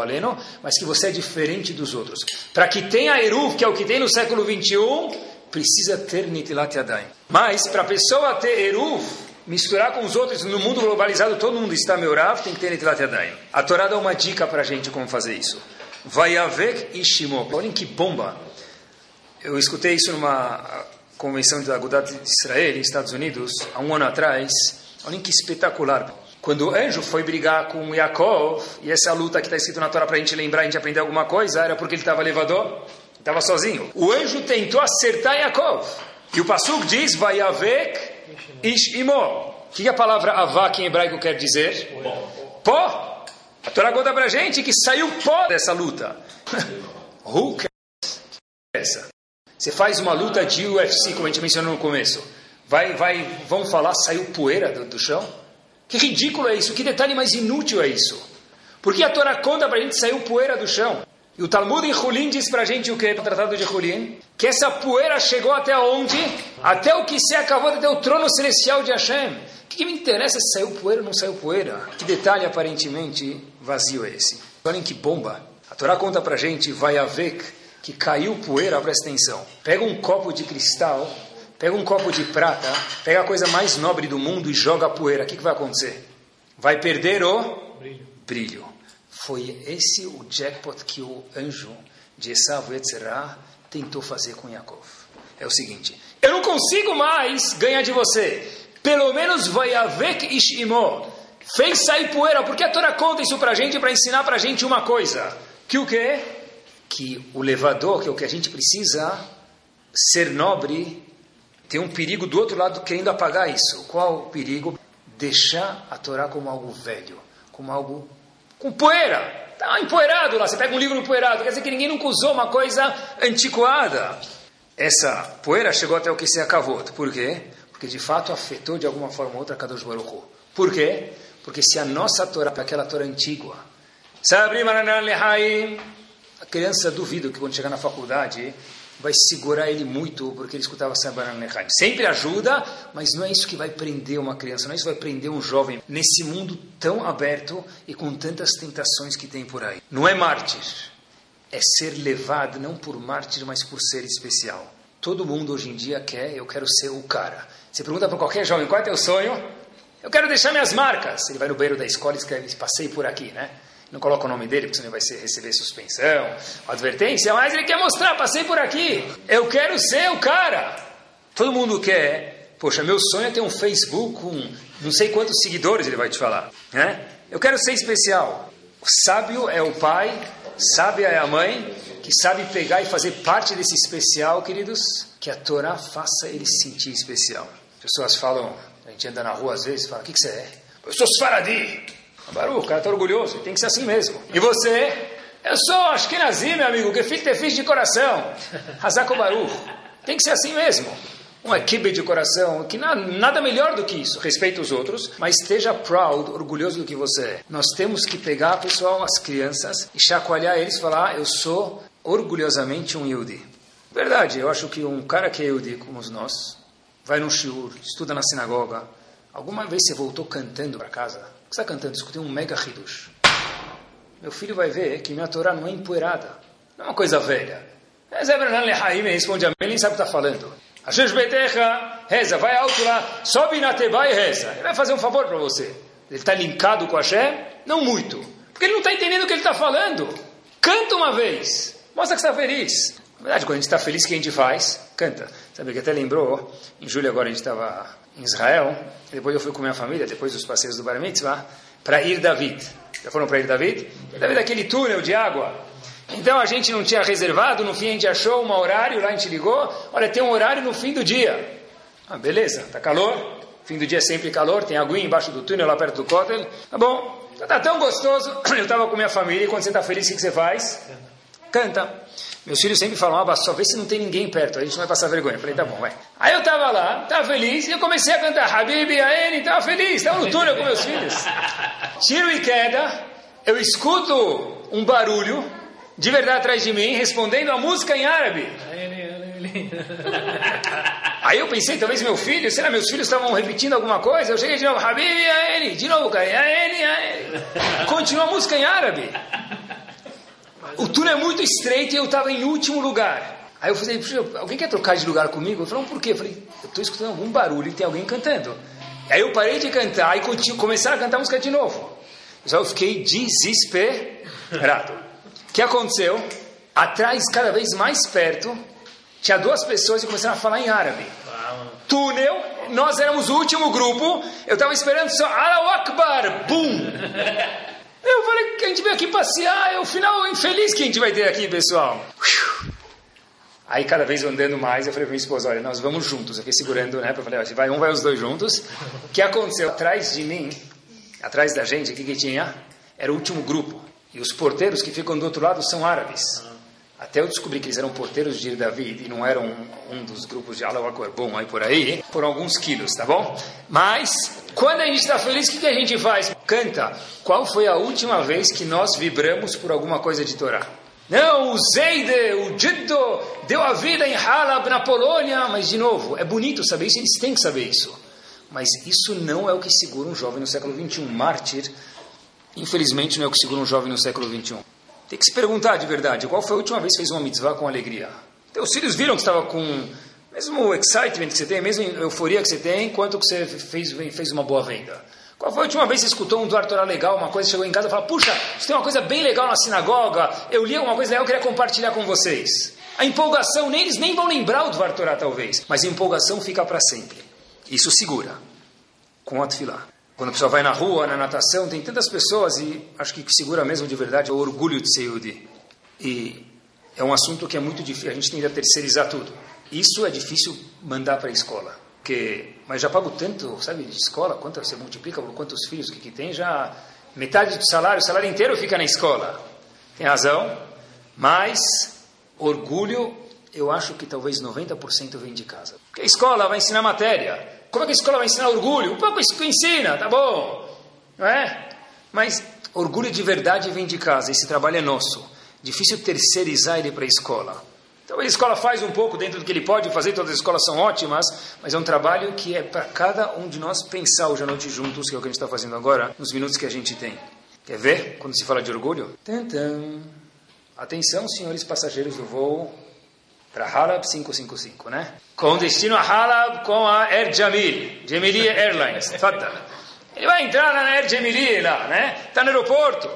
mas que você é diferente dos outros. Para que tenha Eruv, que é o que tem no século 21, precisa ter Nitilat Yadayim. Mas para a pessoa ter Eruv, misturar com os outros, no mundo globalizado todo mundo está meurav, tem que ter Nitilat Yadayim. A Torá dá uma dica para a gente como fazer isso. Vayavek Ishimo. Olhem que bomba. Eu escutei isso numa convenção da Agudat de Israel, nos Estados Unidos, há um ano atrás. Olhem que espetacular. Quando o anjo foi brigar com Yaakov, e essa luta que está escrito na Torá para a gente lembrar, a gente aprender alguma coisa, era porque ele estava levador, estava sozinho. O anjo tentou acertar Yaakov. E o Passuk diz, Vayavek Ish imo. O que a palavra avak em hebraico quer dizer? Pó. A Torá conta pra gente que saiu pó dessa luta. Who cares? Essa. Você faz uma luta de UFC, como a gente mencionou no começo. Vai, vai, vamos falar, saiu poeira do, do chão? Que ridículo é isso? Que detalhe mais inútil é isso? Porque a Torá conta pra gente que saiu poeira do chão. E o Talmud em Hulin diz para a gente o que? O Tratado de Hulin. Que essa poeira chegou até onde? Até o que se acabou de ter o trono celestial de Hashem. O que, que me interessa se saiu poeira ou não saiu poeira? Que detalhe aparentemente vazio é esse? Olhem que bomba. A Torá conta para a gente, vai haver que caiu poeira, presta atenção. Pega um copo de cristal, pega um copo de prata, pega a coisa mais nobre do mundo e joga a poeira. O que, que vai acontecer? Vai perder o brilho. brilho. Foi esse o jackpot que o anjo de Esav Yetzirah tentou fazer com Yaakov. É o seguinte: eu não consigo mais ganhar de você. Pelo menos vai haver ishimo. Fez sair poeira, porque a Torá conta isso para a gente para ensinar para a gente uma coisa. Que o quê? Que o levador, que é o que a gente precisa, ser nobre, tem um perigo do outro lado querendo apagar isso. Qual o perigo? Deixar a Torá como algo velho, como algo com poeira. Está empoeirado lá. Você pega um livro empoeirado, quer dizer que ninguém nunca usou uma coisa antiquada. Essa poeira chegou até o que se acabou. Por quê? Porque de fato afetou de alguma forma ou outra Kadosh Baruch Hu. Por quê? Porque se a nossa Torá, aquela Torá antiga, a criança duvido que quando chegar na faculdade vai segurar ele muito porque ele escutava Sabaran Lechaim. Sempre ajuda, mas não é isso que vai prender uma criança, não é isso que vai prender um jovem nesse mundo tão aberto e com tantas tentações que tem por aí. Não é mártir, é ser levado não por mártir, mas por ser especial. Todo mundo hoje em dia quer, eu quero ser o cara. Você pergunta para qualquer jovem, qual é teu sonho? Eu quero deixar minhas marcas. Ele vai no banheiro da escola e escreve, passei por aqui, né? Não coloca o nome dele, porque senão vai ser, receber suspensão, advertência, mas ele quer mostrar, passei por aqui, eu quero ser o cara. Todo mundo quer, poxa, meu sonho é ter um Facebook com não sei quantos seguidores, ele vai te falar. Né? Eu quero ser especial. O sábio é o pai, sábia é a mãe, que sabe pegar e fazer parte desse especial, queridos, que a Torá faça ele se sentir especial. As pessoas falam, a gente anda na rua às vezes fala, o que, que você é? Eu sou Sfaradi. Baru, o cara está orgulhoso, tem que ser assim mesmo. E você? Eu sou Ashkenazi, meu amigo, que fiz de coração. Hazako Baru. Tem que ser assim mesmo. Um equipe de coração, que nada, nada melhor do que isso. Respeite os outros, mas esteja proud, orgulhoso do que você é. Nós temos que pegar, pessoal, as crianças e chacoalhar eles e falar: Eu sou orgulhosamente um Yudi. Verdade, eu acho que um cara que é Yudi, como nós, vai no shiur, estuda na sinagoga. Alguma vez você voltou cantando para casa? Está cantando? Escutei um mega hidush. meu filho vai ver que minha Torá não é empoeirada, não é uma coisa velha. Responde a mim, nem sabe o que está falando. Hashem Betecha, reza, vai alto lá, sobe na Teba e reza. Ele vai fazer um favor para você. Ele está linkado com Hashem? Não muito. Porque ele não está entendendo o que ele está falando. Canta uma vez. Mostra que está feliz. Verdade, quando a gente está feliz, o que a gente faz? Canta. Sabe que até lembrou, em julho agora a gente estava em Israel, depois eu fui com minha família, depois dos passeios do Bar Mitzvah, para ir David. Já foram para ir David? David é aquele túnel de água. Então a gente não tinha reservado, no fim a gente achou um horário, lá a gente ligou, olha, tem um horário no fim do dia. Ah, beleza, tá calor, fim do dia é sempre calor, tem aguinha embaixo do túnel, lá perto do cótel. Tá bom, tá tão gostoso. Eu estava com minha família e quando você está feliz, o que você faz? Canta. Meus filhos sempre falam, ah, só vê se não tem ninguém perto, a gente não vai passar vergonha. Eu falei, tá bom, vai. Aí eu estava lá, estava feliz, e eu comecei a cantar Habib, Aene, estava feliz, estava no túnel com meus filhos. Tiro e queda, eu escuto um barulho, de verdade atrás de mim, respondendo a música em árabe. Aí eu pensei, talvez meu filho, será meus filhos estavam repetindo alguma coisa? Eu cheguei de novo, Habib, Aene, de novo, Aene, Aene. Continua a música em árabe. O túnel é muito estreito e eu estava em último lugar. Aí eu falei, alguém quer trocar de lugar comigo? Eu falei, por quê? Eu falei, eu estou escutando algum barulho e tem alguém cantando. Aí eu parei de cantar e começaram a cantar a música de novo. Só eu fiquei desesperado. O que aconteceu? Atrás, cada vez mais perto, tinha duas pessoas que começaram a falar em árabe. Túnel, nós éramos o último grupo, eu estava esperando só Allahu Akbar, bum! Eu falei que a gente veio aqui passear, é o final infeliz que a gente vai ter aqui, pessoal. Aí cada vez andando mais, eu falei para minha esposa, olha, nós vamos juntos, aqui segurando, né? Eu falei, vai, um vai os dois juntos. O que aconteceu? Atrás de mim, atrás da gente, o que, que tinha? Era o último grupo. E os porteiros que ficam do outro lado são árabes. Até eu descobri que eles eram porteiros de David e não eram um, um dos grupos de Allahu Akbar bom aí por aí, por alguns quilos, tá bom? Mas, quando a gente está feliz, o que, que a gente faz? Canta. Qual foi a última vez que nós vibramos por alguma coisa de Torá? Não, o Zeide, o Jiddo, deu a vida em Halab, na Polônia. Mas, de novo, é bonito saber isso, eles têm que saber isso. Mas isso não é o que segura um jovem no século XXI. Mártir, infelizmente, não é o que segura um jovem no século XXI. Tem que se perguntar de verdade, qual foi a última vez que fez uma mitzvah com alegria? Teus filhos viram que estava com mesmo excitement que você tem, mesmo euforia que você tem, quanto que você fez, fez uma boa venda. Qual foi a última vez que você escutou um Duarte Torá legal, uma coisa, chegou em casa e falou, puxa, isso tem uma coisa bem legal na sinagoga, eu li alguma coisa legal, eu queria compartilhar com vocês. A empolgação, eles nem vão lembrar o Duarte Torá talvez, mas a empolgação fica para sempre. Isso segura, com a tefilá. Quando a pessoa vai na rua, na natação, tem tantas pessoas e acho que que segura mesmo de verdade é o orgulho de ser Yudi. E é um assunto que é muito difícil, a gente tende a terceirizar tudo. Isso é difícil mandar para a escola. Porque, mas já pago tanto, sabe, de escola, quanto você multiplica por quantos filhos que, que tem, já metade do salário, o salário inteiro fica na escola. Tem razão, mas orgulho, eu acho que talvez 90% vem de casa. Porque a escola vai ensinar matéria, como é que a escola vai ensinar orgulho? Um pouco isso que ensina, tá bom. Não é? Mas orgulho de verdade vem de casa. Esse trabalho é nosso. Difícil terceirizar ele para a escola. Então a escola faz um pouco dentro do que ele pode fazer, todas as escolas são ótimas, mas é um trabalho que é para cada um de nós pensar hoje à noite juntos, que é o que a gente está fazendo agora, nos minutos que a gente tem. Quer ver quando se fala de orgulho? Tantam. Atenção, senhores passageiros do voo para Halab 555, né? Com destino a Halab com a Air Jamil, Jamili Airlines. Ele vai entrar na Air Jamili lá, né? Está no aeroporto.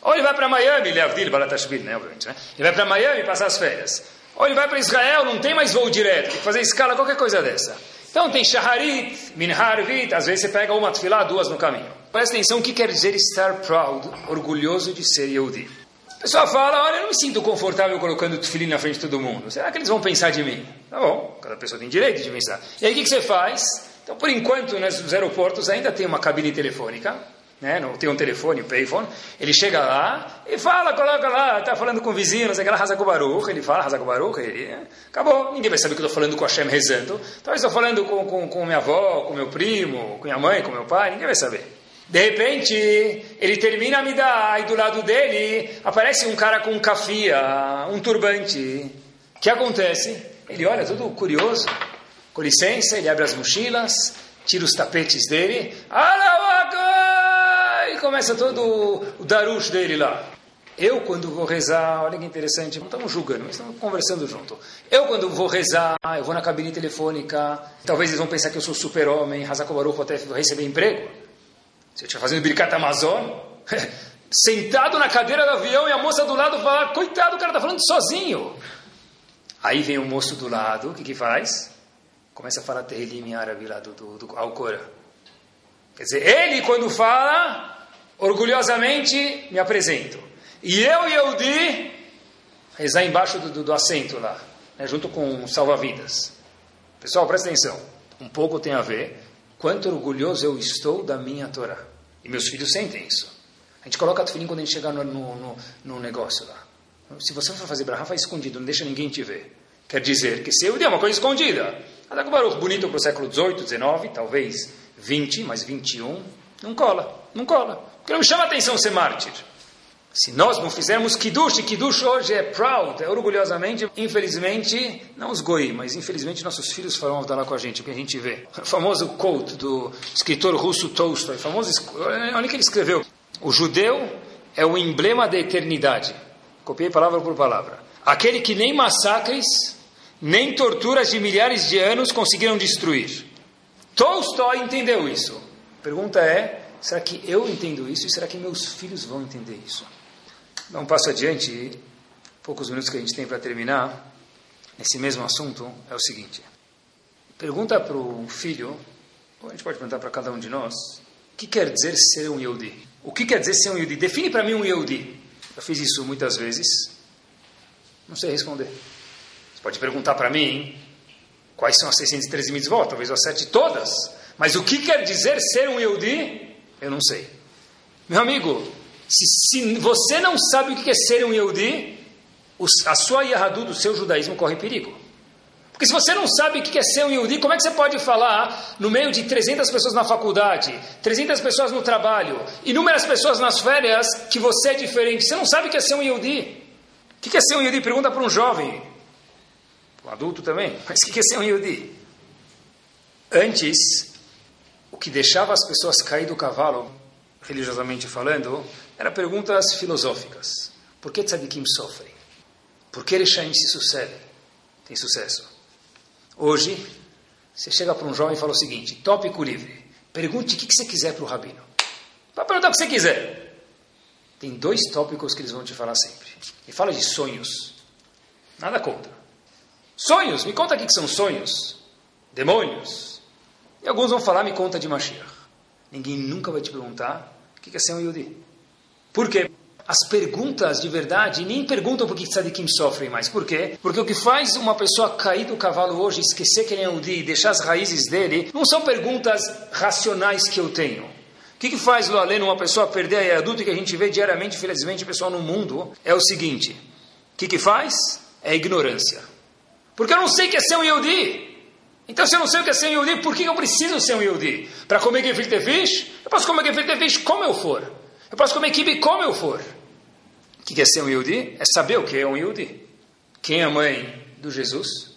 Ou ele vai para Miami, Leavdil Balatashvili, né? Obviamente, né? Ele vai para Miami passar as férias. Ou ele vai para Israel, não tem mais voo direto, tem que fazer escala, qualquer coisa dessa. Então tem Shaharit, Minharvit, às vezes você pega uma tefilá, duas no caminho. Presta atenção, o que quer dizer estar proud, orgulhoso de ser Yehudi? A pessoa fala, olha, eu não me sinto confortável colocando o tefilim na frente de todo mundo. Será que eles vão pensar de mim? Tá bom, cada pessoa tem direito de pensar. E aí o que, que você faz? Então, por enquanto, nos aeroportos ainda tem uma cabine telefônica, né? Não, tem um telefone, um payphone. Ele chega lá e fala, coloca lá, está falando com o vizinho, não sei o que lá. Ele fala Hazaku Baruch, ele, né? acabou. Ninguém vai saber que eu estou falando com Hashem rezando. Talvez estou falando com, com, com minha avó, com meu primo, com minha mãe, com meu pai, ninguém vai saber. De repente, ele termina a Midá e do lado dele aparece um cara com um cafia, um turbante. O que acontece? Ele olha tudo curioso. Com licença, ele abre as mochilas, tira os tapetes dele. começa todo o darush dele lá. Eu, quando vou rezar, olha que interessante, não estamos julgando, mas estamos conversando junto. Eu, quando vou rezar, eu vou na cabine telefônica, talvez eles vão pensar que eu sou super-homem, Hazakobaruch, até receber emprego. Se eu estiver fazendo Birkat Amazon, sentado na cadeira do avião e a moça do lado fala, coitado, o cara está falando sozinho. Aí vem o moço do lado, o que que faz? Começa a falar Tehillim em árabe lá do, do, do Alcorã. Quer dizer, ele quando fala, orgulhosamente me apresento. E eu e Eudi rezar embaixo do, do, do assento lá, né, junto com salva-vidas. Pessoal, presta atenção. Um pouco tem a ver quanto orgulhoso eu estou da minha Torá. E meus filhos sentem isso. A gente coloca tefilim quando a gente chegar no, no, no, negócio lá. Se você for fazer brahá, faz escondido, não deixa ninguém te ver. Quer dizer que se eu der uma coisa escondida, Baruch bonito para o século XVIII, XIX, talvez 20, mas 21, não cola, não cola. Porque não chama atenção ser mártir. Se nós não fizermos Kiddush, e Kiddush hoje é proud, é orgulhosamente, infelizmente, não os goi, mas infelizmente nossos filhos farão lá com a gente, o que a gente vê. O famoso quote do escritor russo Tolstói, famoso, olha o que ele escreveu. O judeu é o emblema da eternidade. Copiei palavra por palavra. Aquele que nem massacres, nem torturas de milhares de anos conseguiram destruir. Tolstói entendeu isso. A pergunta é, será que eu entendo isso e será que meus filhos vão entender isso? Dá um passo adiante, poucos minutos que a gente tem para terminar, nesse mesmo assunto, é o seguinte. Pergunta para o filho, ou a gente pode perguntar para cada um de nós, o que quer dizer ser um Yehudi? O que quer dizer ser um Yehudi? Define para mim um Yehudi. Eu fiz isso muitas vezes, não sei responder. Você pode perguntar para mim quais são as 613 mitzvot, talvez eu acerte todas, mas o que quer dizer ser um Yehudi? Eu não sei. Meu amigo, se, se você não sabe o que é ser um Yehudi, a sua Yahadu, o seu judaísmo, corre perigo. Porque se você não sabe o que é ser um Yehudi, como é que você pode falar no meio de 300 pessoas na faculdade, 300 pessoas no trabalho, inúmeras pessoas nas férias, que você é diferente? Você não sabe o que é ser um Yehudi. O que é ser um Yehudi? Pergunta para um jovem, um adulto também, mas o que é ser um Yehudi? Antes, o que deixava as pessoas cair do cavalo, religiosamente falando, eram perguntas filosóficas. Por que tzadikim sofrem? Por que Erechaim se sucedem? Tem sucesso. Hoje, você chega para um jovem e fala o seguinte, tópico livre, pergunte o que você quiser para o rabino. Pode perguntar o que você quiser. Tem dois tópicos que eles vão te falar sempre. E fala de sonhos. Nada contra. Sonhos, me conta o que são sonhos. Demônios. E alguns vão falar, me conta de Mashiach. Ninguém nunca vai te perguntar o que é ser um Yudi. Por quê? As perguntas de verdade nem perguntam por que tzadikim sofrem mais. Por quê? Porque o que faz uma pessoa cair do cavalo hoje, esquecer quem é o Di e deixar as raízes dele, não são perguntas racionais que eu tenho. O que, que faz, Loaleno, uma pessoa perder a adulto que a gente vê diariamente, infelizmente, pessoal no mundo? É o seguinte: o que, que faz? É ignorância. Porque eu não sei o que é ser um Yehudi. Então, se eu não sei o que é ser um Yehudi, por que eu preciso ser um Yehudi? Para comer gefilte fish? Eu posso comer gefilte fish como eu for. Eu posso comer kibe como eu for. O que é ser um Yehudi? É saber o que é um Yehudi. Quem é a mãe do Jesus?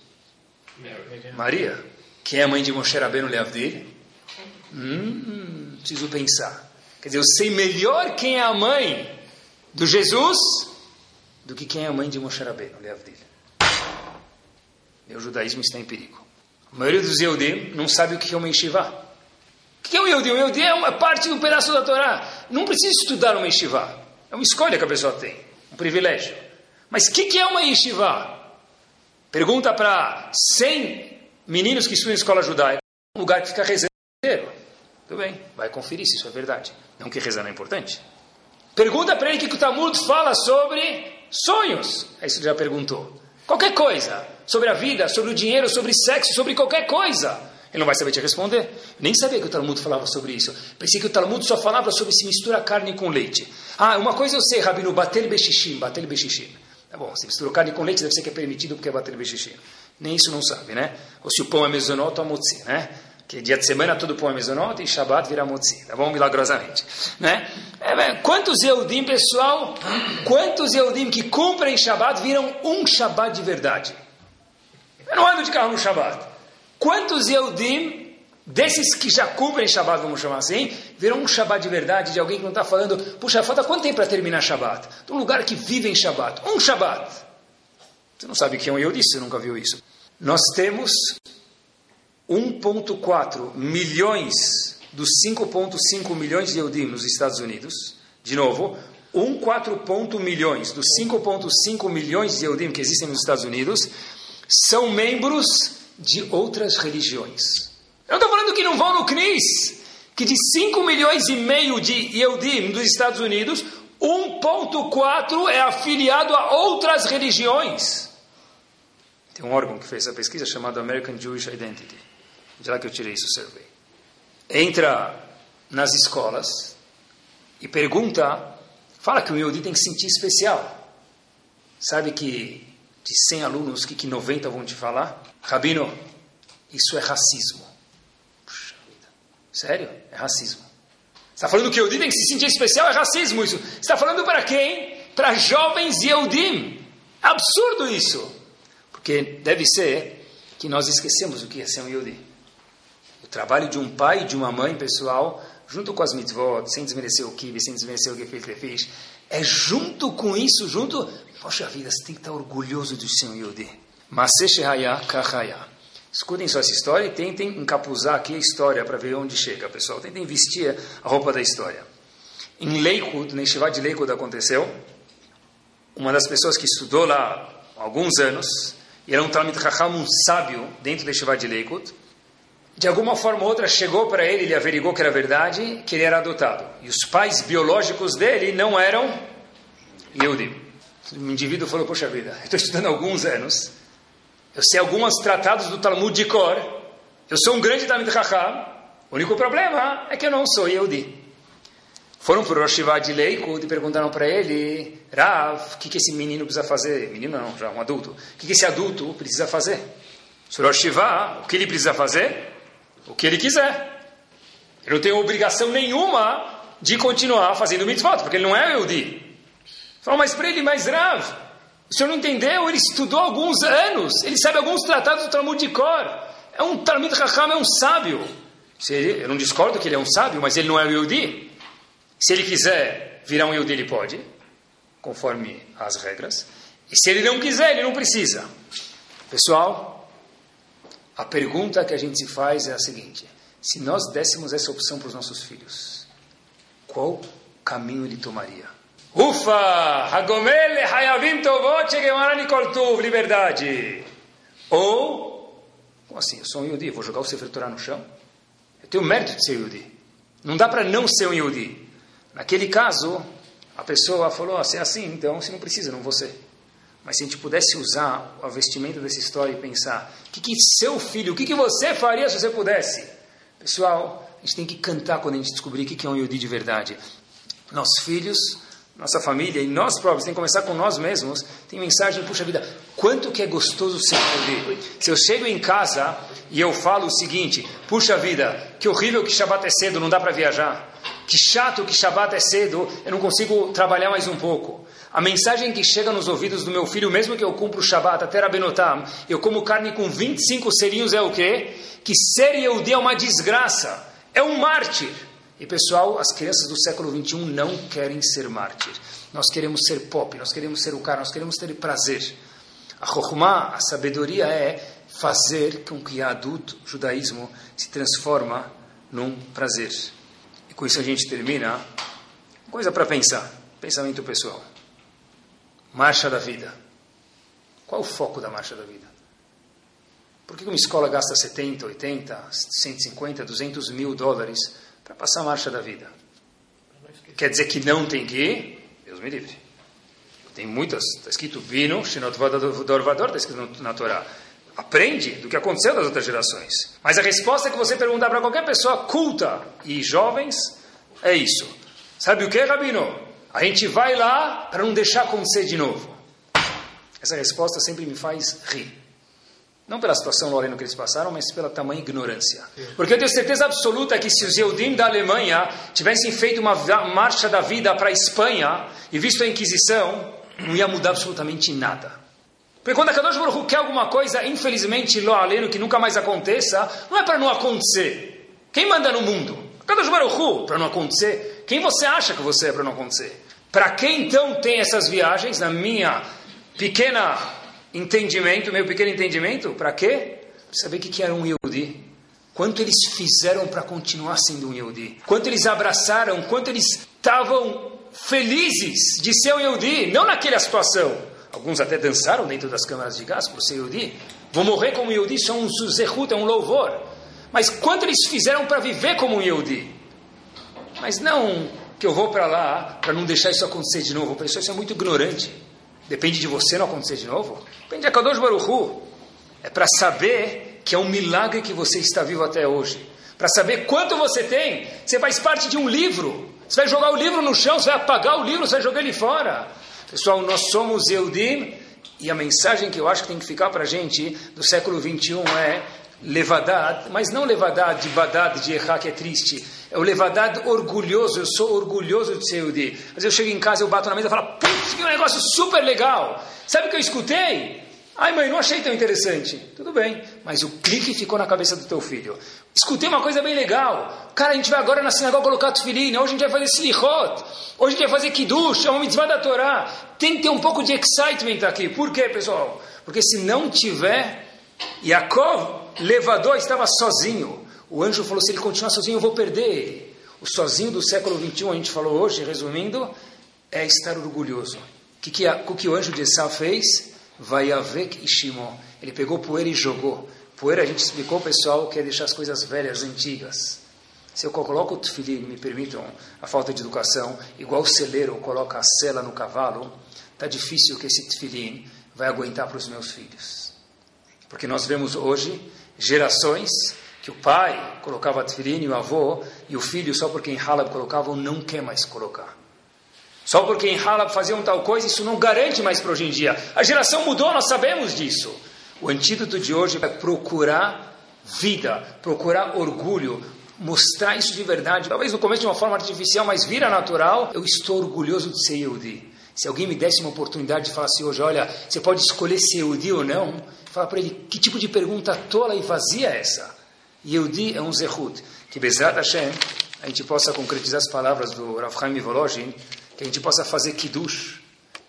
Maria. Quem é a mãe de Moshe Rabbeinu Leavdil? Hum, preciso pensar. Quer dizer, eu sei melhor quem é a mãe do Jesus do que quem é a mãe de Moshe Rabbeinu Leavdil. Meu judaísmo está em perigo. A maioria dos Yehudim não sabe o que é uma yeshiva. O que é um Yehudi? Um Yehudi é uma parte de um pedaço da Torá. Não precisa estudar uma yeshiva. É uma escolha que a pessoa tem. Um privilégio. Mas o que, que é uma yeshiva? Pergunta para 100 meninos que estudam escola judaica. Um lugar que fica rezando inteiro. Tudo bem, vai conferir se isso é verdade. Não que rezar não é importante. Pergunta para ele que o Talmud fala sobre sonhos. Aí você já perguntou. Qualquer coisa. Sobre a vida, sobre o dinheiro, sobre sexo, sobre qualquer coisa. Ele não vai saber te responder. Nem sabia que o Talmud falava sobre isso. Pensei que o Talmud só falava sobre se mistura carne com leite. Ah, uma coisa eu sei, Rabino, bater bechishim, bater bechishim. Tá bom, se mistura carne com leite, deve ser que é permitido porque é bater bechishim. Nem isso não sabe, né? Ou se o pão é mezonot ou motzi, né? Que dia de semana todo pão é mezonot e Shabbat vira motzi, tá bom? Milagrosamente, né? É, quantos Eudim, pessoal, quantos Eudim que cumprem Shabbat viram um Shabbat de verdade? Eu não ando de carro no Shabbat. Quantos Yehudim desses que já cumprem Shabbat, vamos chamar assim, virou um Shabbat de verdade, de alguém que não está falando, puxa, falta quanto tempo para terminar Shabbat? Um lugar que vive em Shabbat, um Shabbat. Você não sabe o que é um Yehudi, você nunca viu isso. Nós temos 1,4 milhões dos 5,5 milhões de Yehudim nos Estados Unidos. De novo, 1,4 milhões dos 5,5 milhões de Yehudim que existem nos Estados Unidos são membros de outras religiões. Eu estou falando que não vão no CNIS, que de 5 milhões e meio de Yehudim dos Estados Unidos, 1,4 é afiliado a outras religiões. Tem um órgão que fez essa pesquisa chamado American Jewish Identity. De lá que eu tirei isso, survey. Entra nas escolas e pergunta, fala que o Yehudi tem que se sentir especial. Sabe que de 100 alunos, o que, que 90 vão te falar? Rabino, isso é racismo. Puxa vida. Sério? É racismo. Você está falando que Yehudi tem que se sentir especial? É racismo isso. Você está falando para quem? Para jovens Yehudim. Absurdo isso. Porque deve ser que nós esquecemos o que é ser um Yehudi. O trabalho de um pai e de uma mãe, pessoal, junto com as mitzvot, sem desmerecer o kibbutz, sem desmerecer o gefilte fish, é junto com isso, junto... Poxa vida, você tem que estar orgulhoso de ser um Yehudi. Maseshehaya kahaya. Escutem só essa história e tentem encapuzar aqui a história para ver onde chega, pessoal. Tentem vestir a roupa da história. Em Lakewood, na Shiva de Lakewood aconteceu, uma das pessoas que estudou lá há alguns anos, e era um Talmud Chacham, um sábio, dentro da Shiva de Lakewood, de alguma forma ou outra chegou para ele, ele averigou que era verdade, que ele era adotado. E os pais biológicos dele não eram Yehudim. O indivíduo falou, poxa vida, estou estudando há alguns anos, eu sei alguns tratados do Talmud de cor, eu sou um grande Talmud Chacham, o único problema é que eu não sou Yehudi. Foram para o Rosh de Leikut e perguntaram para ele, Rav, o que, que esse menino precisa fazer? Menino não, já um adulto. O que, que esse adulto precisa fazer? Rosh o que ele precisa fazer? O que ele quiser. Ele não tem obrigação nenhuma de continuar fazendo mitzvot, porque ele não é Yehudi. Falou, mas para ele, mais Rav, o senhor não entendeu? Ele estudou alguns anos, ele sabe alguns tratados do Talmud de Cor. É um Talmud Chacham, é um sábio. Eu não discordo que ele é um sábio, mas ele não é Yehudi. Se ele quiser virar um Yehudi, ele pode, conforme as regras. E se ele não quiser, ele não precisa. Pessoal, a pergunta que a gente se faz é a seguinte: se nós dessemos essa opção para os nossos filhos, qual caminho ele tomaria? Ufa! Hagomel hayavim tovot shegemarani liberdade. Ou, como assim? Eu sou um Yehudi, vou jogar o Sefer Torah no chão? Eu tenho mérito de ser Yehudi. Não dá para não ser um Yehudi. Naquele caso, a pessoa falou, ah, se é assim, então se não precisa, não ser. Mas se a gente pudesse usar a vestimenta dessa história e pensar, o que, que seu filho, o que, que você faria se você pudesse? Pessoal, a gente tem que cantar quando a gente descobrir o que, que é um Yodi de verdade. Nossos filhos, nossa família e nós próprios, tem que começar com nós mesmos. Tem mensagem, puxa vida, quanto que é gostoso ser Yodi. Se eu chego em casa e eu falo o seguinte, puxa vida, que horrível que Shabbat é cedo, não dá para viajar. Que chato que Shabat é cedo, eu não consigo trabalhar mais um pouco. A mensagem que chega nos ouvidos do meu filho, mesmo que eu cumpra o Shabat até Rabenotam, eu como carne com 25 selinhos é o quê? Que ser Yehudi é uma desgraça, é um mártir. E pessoal, as crianças do século 21 não querem ser mártir. Nós queremos ser pop, nós queremos ser o cara, nós queremos ter prazer. A Chokhmah, a sabedoria é fazer com que a adulto judaísmo se transforma num prazer. E com isso a gente termina. Coisa para pensar. Pensamento pessoal. Marcha da vida. Qual o foco da marcha da vida? Por que uma escola gasta 70, 80, 150, 200 mil dólares para passar a marcha da vida? Quer dizer que não tem que ir? Deus me livre. Tem muitas, está escrito Bino, Shinot Vador, está escrito na Torá. Aprende do que aconteceu das outras gerações. Mas a resposta que você perguntar para qualquer pessoa culta e jovens é isso. Sabe o que, Rabino? A gente vai lá para não deixar acontecer de novo. Essa resposta sempre me faz rir. Não pela situação, Lorena, que eles passaram, mas pela tamanha ignorância. Porque eu tenho certeza absoluta que se os Eudim da Alemanha tivessem feito uma marcha da vida para a Espanha e visto a Inquisição, não ia mudar absolutamente nada. Porque quando a Kadosh Baruch quer alguma coisa, infelizmente, lo aleno, que nunca mais aconteça, não é para não acontecer. Quem manda no mundo? Kadosh Baruch para não acontecer. Quem você acha que você é para não acontecer? Para quem então tem essas viagens, na minha pequena entendimento, meu pequeno entendimento, para quê? Para saber o que era um Yehudi. Quanto eles fizeram para continuar sendo um Yehudi. Quanto eles abraçaram, quanto eles estavam felizes de ser um Yehudi, não naquela situação. Alguns até dançaram dentro das câmaras de gás por ser Yehudi. Vou morrer como Yehudi, é um zehut, é um louvor. Mas quanto eles fizeram para viver como um Yehudi? Mas não que eu vou para lá para não deixar isso acontecer de novo. Pessoal, isso é muito ignorante. Depende de você não acontecer de novo. Depende de Kadosh Baruchu. É para saber que é um milagre que você está vivo até hoje. Para saber quanto você tem. Você faz parte de um livro. Você vai jogar o livro no chão, você vai apagar o livro, você vai jogar ele fora. Pessoal, nós somos Eudim. E a mensagem que eu acho que tem que ficar para a gente do século 21 é levadad, mas não levadad de badad, de errar, que é triste. É o levadad orgulhoso, eu sou orgulhoso de ser Yehudi. Mas eu chego em casa, eu bato na mesa e falo, putz, que um negócio super legal. Sabe o que eu escutei? Ai mãe, não achei tão interessante. Tudo bem, mas o clique ficou na cabeça do teu filho. Escutei uma coisa bem legal. Cara, a gente vai agora na sinagoga colocar tefilin. Hoje a gente vai fazer silichot. Hoje a gente vai fazer kiddush. É uma mitzvah da Torá. Tem que ter um pouco de excitement aqui. Por quê, pessoal? Porque se não tiver, Yaakov levador estava sozinho. O anjo falou: se ele continuar sozinho, eu vou perder ele. O sozinho do século 21, a gente falou hoje, resumindo, é estar orgulhoso. O que, que, a, que o anjo de Esau fez? Vai haver Ishimo. Ele pegou poeira e jogou. Poeira, a gente explicou, pessoal, que é deixar as coisas velhas, antigas. Se eu coloco o tefilim, me permitam a falta de educação, igual o celeiro coloca a cela no cavalo, está difícil que esse tefilim vai aguentar para os meus filhos. Porque nós vemos hoje gerações que o pai colocava tefilim e o avô, e o filho, só porque em Halab colocavam, não quer mais colocar. Só porque em Halab faziam tal coisa, isso não garante mais para hoje em dia. A geração mudou, nós sabemos disso. O antídoto de hoje é procurar vida, procurar orgulho, mostrar isso de verdade. Talvez no começo de uma forma artificial, mas vira natural. Eu estou orgulhoso de ser Yehudi. Se alguém me desse uma oportunidade de falar assim hoje, olha, você pode escolher ser Yehudi ou não, falar para ele, que tipo de pergunta tola e vazia é essa? Yehudi é um zehut. Que Bezrat Hashem, a gente possa concretizar as palavras do Rav Chaim Volozhin, que a gente possa fazer kiddush,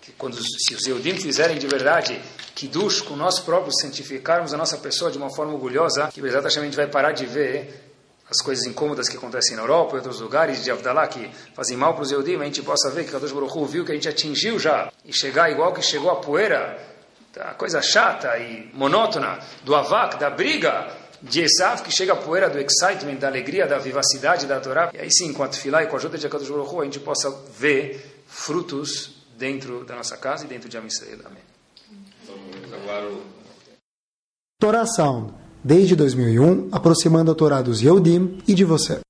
que quando se os Yehudim fizerem de verdade kiddush, com nós próprios santificarmos a nossa pessoa de uma forma orgulhosa, que Bezrat Hashem a gente vai parar de ver as coisas incômodas que acontecem na Europa e outros lugares de Avdalá que fazem mal para os Yehudim, a gente possa ver que Kadosh Baruch Hu viu que a gente atingiu já e chegar igual que chegou a poeira, a coisa chata e monótona do Avak, da briga de Esav, que chega a poeira do excitement, da alegria, da vivacidade da Torá. E aí sim, com a Tfilá e com a ajuda de Kadosh Baruch a gente possa ver frutos dentro da nossa casa e dentro de Amisrael. Amém. Torá Sound desde 2001, aproximando a Torá dos Yehudim e de você.